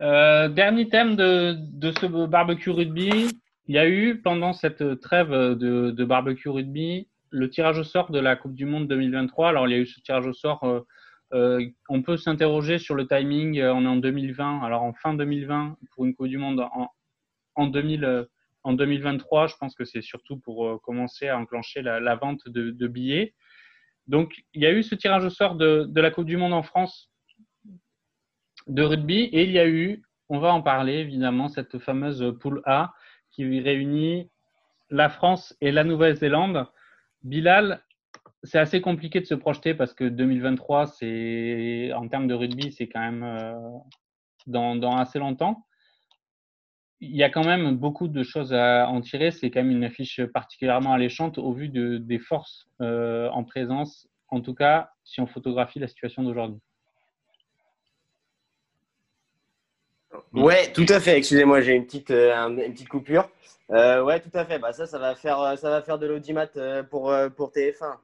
Euh, dernier thème de, ce barbecue rugby. Il y a eu pendant cette trêve de, barbecue rugby le tirage au sort de la Coupe du Monde 2023. Alors il y a eu ce tirage au sort. Euh, euh, on peut s'interroger sur le timing. On est en 2020. Alors en fin 2020 pour une Coupe du Monde en, en, 2000, en 2023, je pense que c'est surtout pour commencer à enclencher la, vente de, billets. Donc il y a eu ce tirage au sort de la Coupe du Monde en France de rugby. Et il y a eu, on va en parler évidemment, cette fameuse poule A qui réunit la France et la Nouvelle-Zélande. Bilal, c'est assez compliqué de se projeter parce que 2023, c'est en termes de rugby, c'est quand même euh, dans, assez longtemps. Il y a quand même beaucoup de choses à en tirer. C'est quand même une affiche particulièrement alléchante au vu de, des forces euh, en présence, en tout cas si on photographie la situation d'aujourd'hui. Ouais, tout à fait. Excusez-moi, j'ai une petite, euh, une petite coupure. ouais, tout à fait. Bah, ça, ça va faire, ça va faire de l'audimat pour, pour TF1.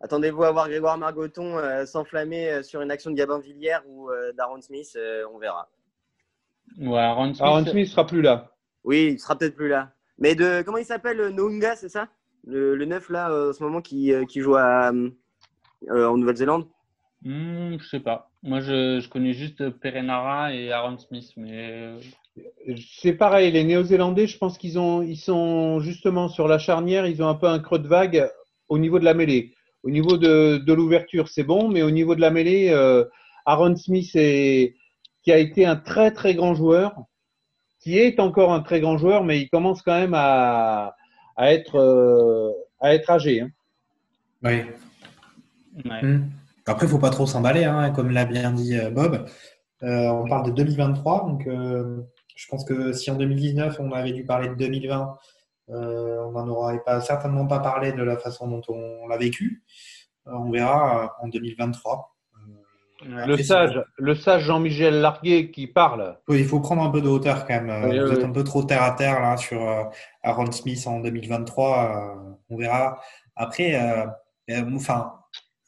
Attendez-vous à voir Grégoire Margoton euh, s'enflammer euh, sur une action de Gabin Villière ou euh, d'Aaron Smith, on verra. Ouais, Aaron Smith, ne sera plus là. Oui, il sera peut-être plus là. Mais de comment il s'appelle Nounga, c'est ça? Le, le, neuf là en ce moment qui, qui joue à, en Nouvelle-Zélande? Hmm, Je sais pas. Moi, je, je, connais juste Perenara et Aaron Smith, mais c'est pareil. Les Néo-Zélandais, je pense qu'ils ont, ils sont justement sur la charnière. Ils ont un peu un creux de vague au niveau de la mêlée. Au niveau de, de l'ouverture, c'est bon, mais au niveau de la mêlée, euh, Aaron Smith, est, qui a été un très très grand joueur, qui est encore un très grand joueur, mais il commence quand même à, à être, euh, à être âgé. Hein. Oui. Hmm. Après, il ne faut pas trop s'emballer, hein, comme l'a bien dit euh, Bob. on parle de 2023, donc je pense que si en 2019 on avait dû parler de 2020, euh, on n'en aurait pas, certainement pas parlé de la façon dont on l'a vécu. Euh, on verra euh, en 2023. le sage, le sage Jean-Michel Larguet qui parle. Oui, il faut prendre un peu de hauteur quand même. Vous êtes un peu trop terre à terre là sur Aaron Smith en 2023. on verra. Après, enfin,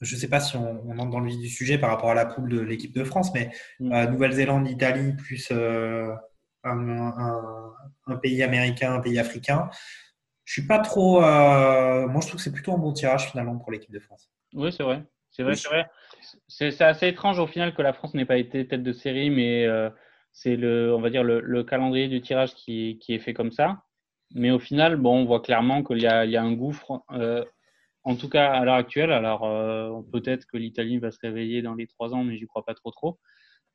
je ne sais pas si on, entre dans le vif du sujet par rapport à la poule de l'équipe de France, mais mm. Nouvelle-Zélande, Italie, plus un, pays américain, un pays africain. Je suis pas trop. Euh, moi, je trouve que c'est plutôt un bon tirage finalement pour l'équipe de France. Oui, c'est vrai. C'est vrai, c'est vrai. C'est assez étrange au final que la France n'ait pas été tête de série, mais euh, c'est le, on va dire le, calendrier du tirage qui, qui, est fait comme ça. Mais au final, bon, on voit clairement qu'il y, y, a un gouffre. Euh, en tout cas, à l'heure actuelle, alors peut-être que l'Italie va se réveiller dans les trois ans, mais j'y crois pas trop trop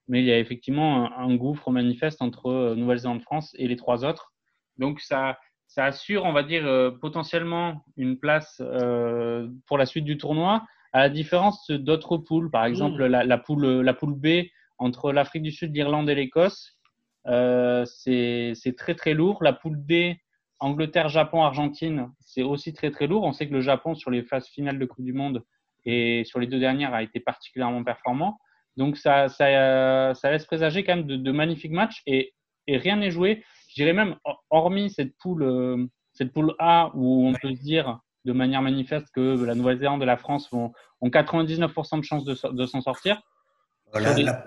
mais il y a effectivement un, gouffre manifeste entre euh, Nouvelle-Zélande-France et les trois autres. Donc ça, ça assure, on va dire, euh, potentiellement une place euh, pour la suite du tournoi, à la différence d'autres poules, par exemple la, poule, la poule B entre l'Afrique du Sud, l'Irlande et l'Écosse. c'est très très lourd. La poule D, Angleterre, Japon, Argentine, c'est aussi très très lourd. On sait que le Japon, sur les phases finales de Coupe du Monde et sur les deux dernières, a été particulièrement performant. Donc ça, ça, ça, laisse présager quand même de, magnifiques matchs et, et rien n'est joué. Je dirais même, hormis cette poule, euh, cette poule A où on peut se dire de manière manifeste que la Nouvelle-Zélande et la France vont, ont 99% de chances de, de s'en sortir. La,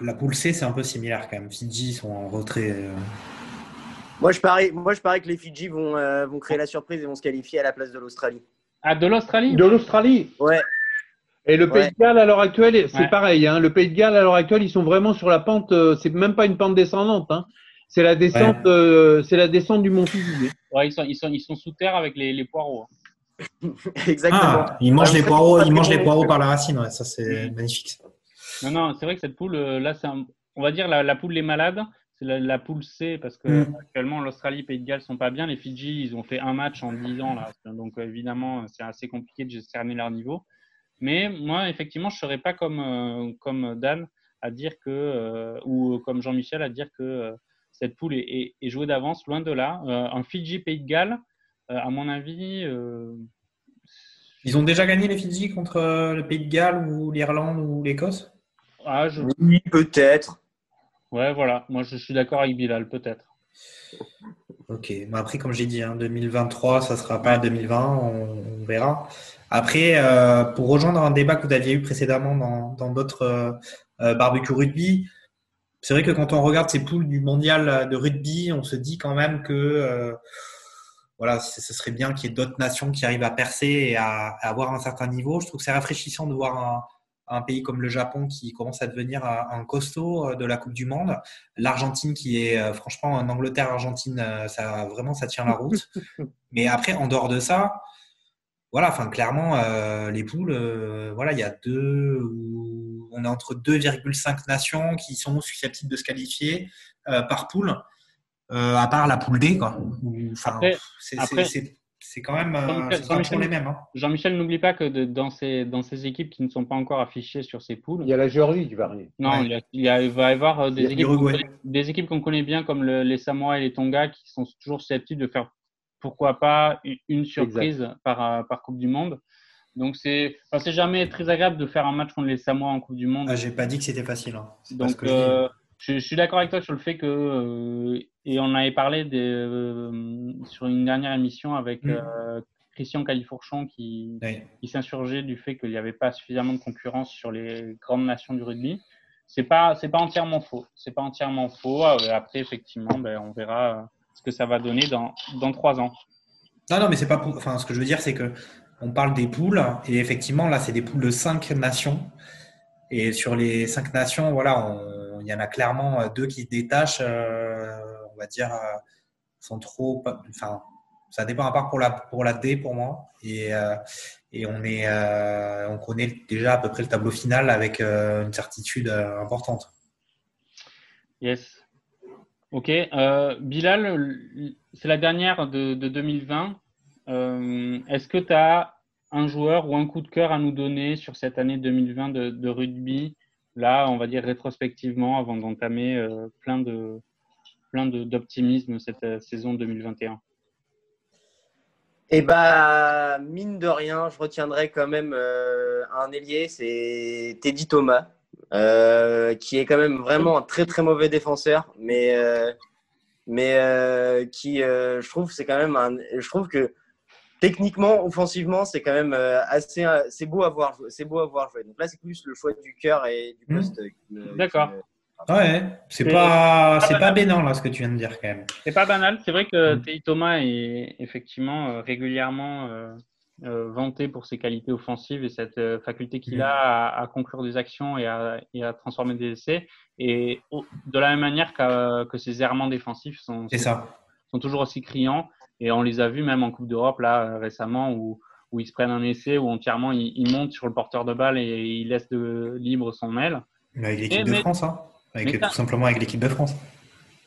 la, poule C, c'est un peu similaire quand même. Fidji sont en retrait. Euh. Moi, je parie, moi, je parie que les Fidji vont, euh, vont créer la surprise et vont se qualifier à la place de l'Australie. Ah, de l'Australie De l'Australie Ouais. Et le Pays de Galles à l'heure actuelle, c'est pareil. Hein. le Pays de Galles à l'heure actuelle, ils sont vraiment sur la pente. Euh, c'est même pas une pente descendante. Hein. C'est la descente. Euh, c'est la descente du Mont Fuji. Ouais, ils sont, ils sont, ils sont sous terre avec les, les poireaux. Hein. Exactement. Ah, ils mangent les poireaux. Ils mangent les poireaux par la racine. Ouais, ça c'est magnifique. Non, non, c'est vrai que cette poule, là, c'est on va dire la, la poule les malades. C'est la, poule C parce que mm. actuellement l'Australie, Pays de Galles sont pas bien. Les Fidji, ils ont fait un match en 10 ans là. Donc évidemment, c'est assez compliqué de cerner leur niveau. Mais moi, effectivement, je ne serais pas comme, euh, comme Dan à dire que, euh, ou comme Jean-Michel à dire que euh, cette poule est, est, jouée d'avance, loin de là. un Fidji Pays de Galles, à mon avis. Ils ont déjà gagné les Fidji contre le Pays de Galles ou l'Irlande ou l'Écosse? Ah, Oui, peut-être. Ouais, voilà. Moi, je suis d'accord avec Bilal, peut-être. Ok. Mais après, comme j'ai dit, hein, 2023, ça ne sera pas 2020, on verra. Après, euh, pour rejoindre un débat que vous aviez eu précédemment dans d'autres euh, euh, barbecue rugby, c'est vrai que quand on regarde ces poules du mondial de rugby, on se dit quand même que voilà, ce serait bien qu'il y ait d'autres nations qui arrivent à percer et à, avoir un certain niveau. Je trouve que c'est rafraîchissant de voir un, pays comme le Japon qui commence à devenir un, costaud de la Coupe du Monde. L'Argentine qui est franchement en Angleterre-Argentine, ça vraiment ça tient la route. Mais après, en dehors de ça, voilà, enfin clairement, euh, les poules, euh, voilà, il y a deux, on est entre 2,5 nations qui sont susceptibles de se qualifier euh, par poule. à part la poule D, quoi. Enfin, c'est- c'est- quand même euh, Jean-Michel- Jean-Michel- les mêmes. hein. Jean-Michel, n'oublie pas que de- dans, ces, dans ces équipes qui ne sont pas encore affichées sur ces poules, Il y a la Géorgie qui va arriver. non, Ouais. il, y a- il y a- il va y avoir euh, des équipes, qu'on l'Uruguay. connaît, des équipes qu'on connaît bien, comme le- les Samoa et les Tonga, qui sont toujours susceptibles de faire, pourquoi pas, une- surprise par, euh, par Coupe du Monde. Donc, c'est enfin, c'est jamais très agréable de faire un match contre les Samoa en Coupe du Monde. Ah, J'ai pas dit que c'était facile. hein. C'est pas ce Donc, que je dis. euh, je, je suis d'accord avec toi sur le fait que, euh, et on avait parlé des, euh, sur une dernière émission avec Mm. euh, Christian Califourchon qui, Oui. qui s'insurgeait du fait qu'il n'y avait pas suffisamment de concurrence sur les grandes nations du rugby. C'est pas, c'est pas entièrement faux. C'est pas entièrement faux. Euh, Après, effectivement, ben, on verra ce que ça va donner dans, dans trois ans. Non, non, mais c'est pas pour. Enfin, ce que je veux dire, c'est que on parle des poules et effectivement, là, c'est des poules de cinq nations. Et sur les cinq nations, voilà, on- il y en a clairement euh, deux qui détachent. euh, on va dire, euh, sont trop. Enfin, ça dépend à part pour la pour la D pour moi. Et et on est, on connaît déjà à peu près le tableau final avec une certitude importante. Yes. Ok. Bilal, c'est la dernière de, de 2020. Euh, Est-ce que tu as un joueur ou un coup de cœur à nous donner sur cette année 2020 de, de rugby, là, on va dire rétrospectivement, avant d'entamer euh, plein de plein d'optimisme cette euh, saison 2021 Et bah, mine de rien, je retiendrai quand même euh, un ailier, c'est Teddy Thomas, qui est quand même vraiment un très très mauvais défenseur, mais mais qui, je trouve, c'est quand même un, je trouve que techniquement, offensivement, c'est quand même euh, assez, euh, c'est beau à voir, jouer- c'est beau à voir jouer. Donc là, c'est plus le choix du cœur et du Mhm. poste. me- D'accord. Ouais, c'est pas, c'est pas pas bénin là ce que tu viens de dire quand même. C'est pas banal. C'est vrai que Mm. Tei Thomas est effectivement euh, régulièrement euh, euh, vanté pour ses qualités offensives et cette euh, faculté qu'il Mm. a à, à conclure des actions et à, et à transformer des essais. Et de la même manière que ses errements défensifs sont, C'est sont, ça. sont toujours aussi criants. Et on les a vus même en Coupe d'Europe là récemment où, où ils se prennent un essai où entièrement ils, ils montent sur le porteur de balle et ils laissent de, libre son aile. Mais Avec l'équipe de mais- France, hein. Avec, mais tout simplement avec l'équipe de France.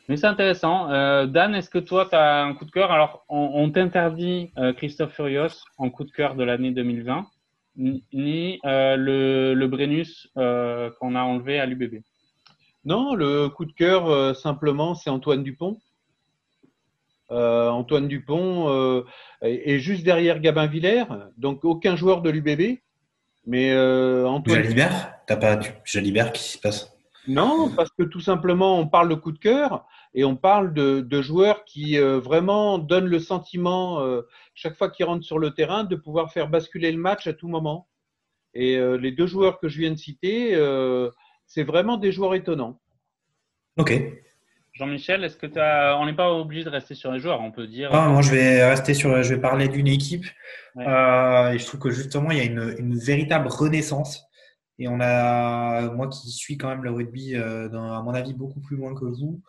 Mais c'est intéressant. Euh, Dan, est-ce que toi, tu as un coup de cœur? Alors, on, on t'interdit euh, Christophe Furios en coup de cœur de l'année 2020, ni- ni euh, le, le Brennus euh, qu'on a enlevé à l'UBB. Non, le coup de cœur, euh, simplement, c'est Antoine Dupont. Euh, Antoine Dupont euh, est, est juste derrière Gabin Villers, donc aucun joueur de l'UBB. Mais euh, Antoine. Jalibert T'as pas du Jalibert qui se passe? Non, parce que tout simplement, on parle de coup de cœur et on parle de, de joueurs qui euh, vraiment donnent le sentiment, euh, chaque fois qu'ils rentrent sur le terrain, de pouvoir faire basculer le match à tout moment. Et euh, les deux joueurs que je viens de citer, euh, c'est vraiment des joueurs étonnants. Ok. Jean-Michel, est-ce que as... On n'est pas obligé de rester sur les joueurs, on peut dire. Ah, moi, je vais rester sur. Je vais parler d'une équipe. Ouais. Euh, et je trouve que justement, il y a une, une véritable renaissance. Et on a, moi qui suis quand même le rugby, euh, dans, à mon avis, beaucoup plus loin que vous,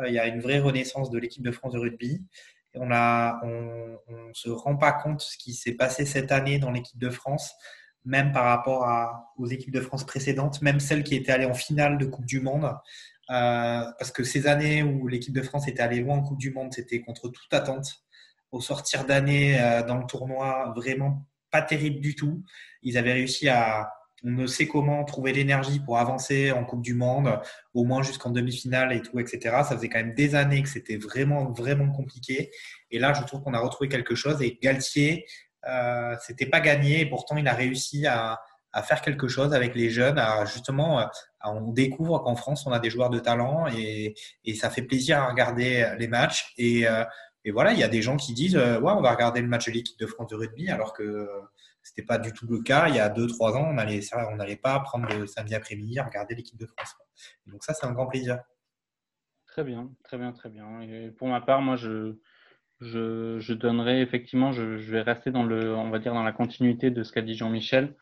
euh, il y a une vraie renaissance de l'équipe de France de rugby. Et on a, on, on se rend pas compte ce qui s'est passé cette année dans l'équipe de France, même par rapport à, aux équipes de France précédentes, même celles qui étaient allées en finale de Coupe du Monde. Euh, parce que ces années où l'équipe de France était allée loin en Coupe du Monde, c'était contre toute attente. Au sortir d'année euh, dans le tournoi, vraiment pas terrible du tout. Ils avaient réussi à, on ne sait comment, trouver l'énergie pour avancer en Coupe du Monde, au moins jusqu'en demi-finale et tout, etc. Ça faisait quand même des années que c'était vraiment, vraiment compliqué. Et là, je trouve qu'on a retrouvé quelque chose. Et Galtier, euh, c'était pas gagné. Et pourtant, il a réussi à, à faire quelque chose avec les jeunes, à justement, à- on découvre qu'en France, on a des joueurs de talent et, ça fait plaisir à regarder les matchs. Et, euh, et voilà, il y a des gens qui disent, euh, ouais, on va regarder le match de l'équipe de France de rugby, alors que euh, c'était pas du tout le cas. Il y a deux, trois ans, on n'allait pas prendre le samedi après-midi à regarder l'équipe de France. Et donc ça, c'est un grand plaisir. Très bien, très bien, très bien. Et pour ma part, moi, je, je, je donnerai effectivement, je, je vais rester dans le, on va dire, dans la continuité de ce qu'a dit Jean-Michel,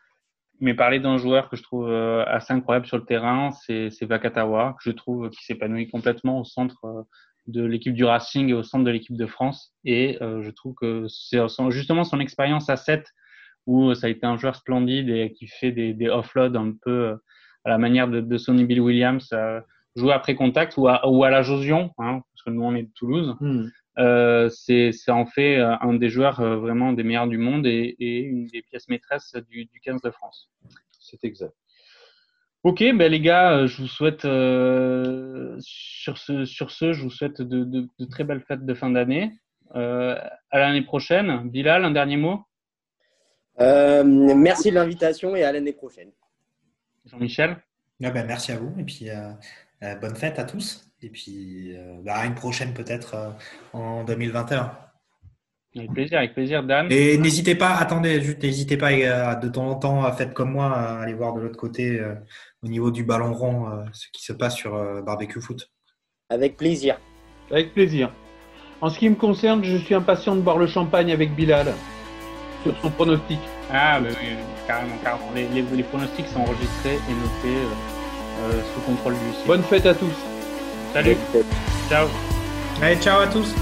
mais parler d'un joueur que je trouve euh, assez incroyable sur le terrain, c'est Vakatawa, que je trouve qui s'épanouit complètement au centre euh, de l'équipe du Racing et au centre de l'équipe de France. Et euh, je trouve que c'est justement son expérience à 7 où ça a été un joueur splendide et qui fait des, des offloads un peu euh, à la manière de, de Sonny Bill Williams. euh, jouer après contact ou à, ou à la Josion, hein, parce que nous on est de Toulouse. Hmm. Euh, c'est ça en fait euh, un des joueurs euh, vraiment des meilleurs du monde et, et une des pièces maîtresses du, du 15 de France. C'est exact. Ok, ben les gars, je vous souhaite euh, sur ce sur ce, je vous souhaite de, de, de très belles fêtes de fin d'année. Euh, à l'année prochaine. Bilal, un dernier mot? Euh, merci de l'invitation et à l'année prochaine. Jean-Michel? Ah ben, merci à vous et puis euh, euh, bonne fête à tous. Et puis euh, bah, à une prochaine peut-être euh, en 2021. Avec plaisir, avec plaisir, Dan. Et n'hésitez pas, attendez, juste n'hésitez pas euh, de temps en temps, faites comme moi, à aller voir de l'autre côté euh, au niveau du ballon rond euh, ce qui se passe sur euh, Barbecue Foot. Avec plaisir. Avec plaisir. En ce qui me concerne, je suis impatient de boire le champagne avec Bilal sur son pronostic. Ah, bah oui, carrément, carrément. Les, les, les pronostics sont enregistrés et notés euh, euh, sous contrôle du site. Bonne fête à tous. Salut, ciao. Allez, ciao à tous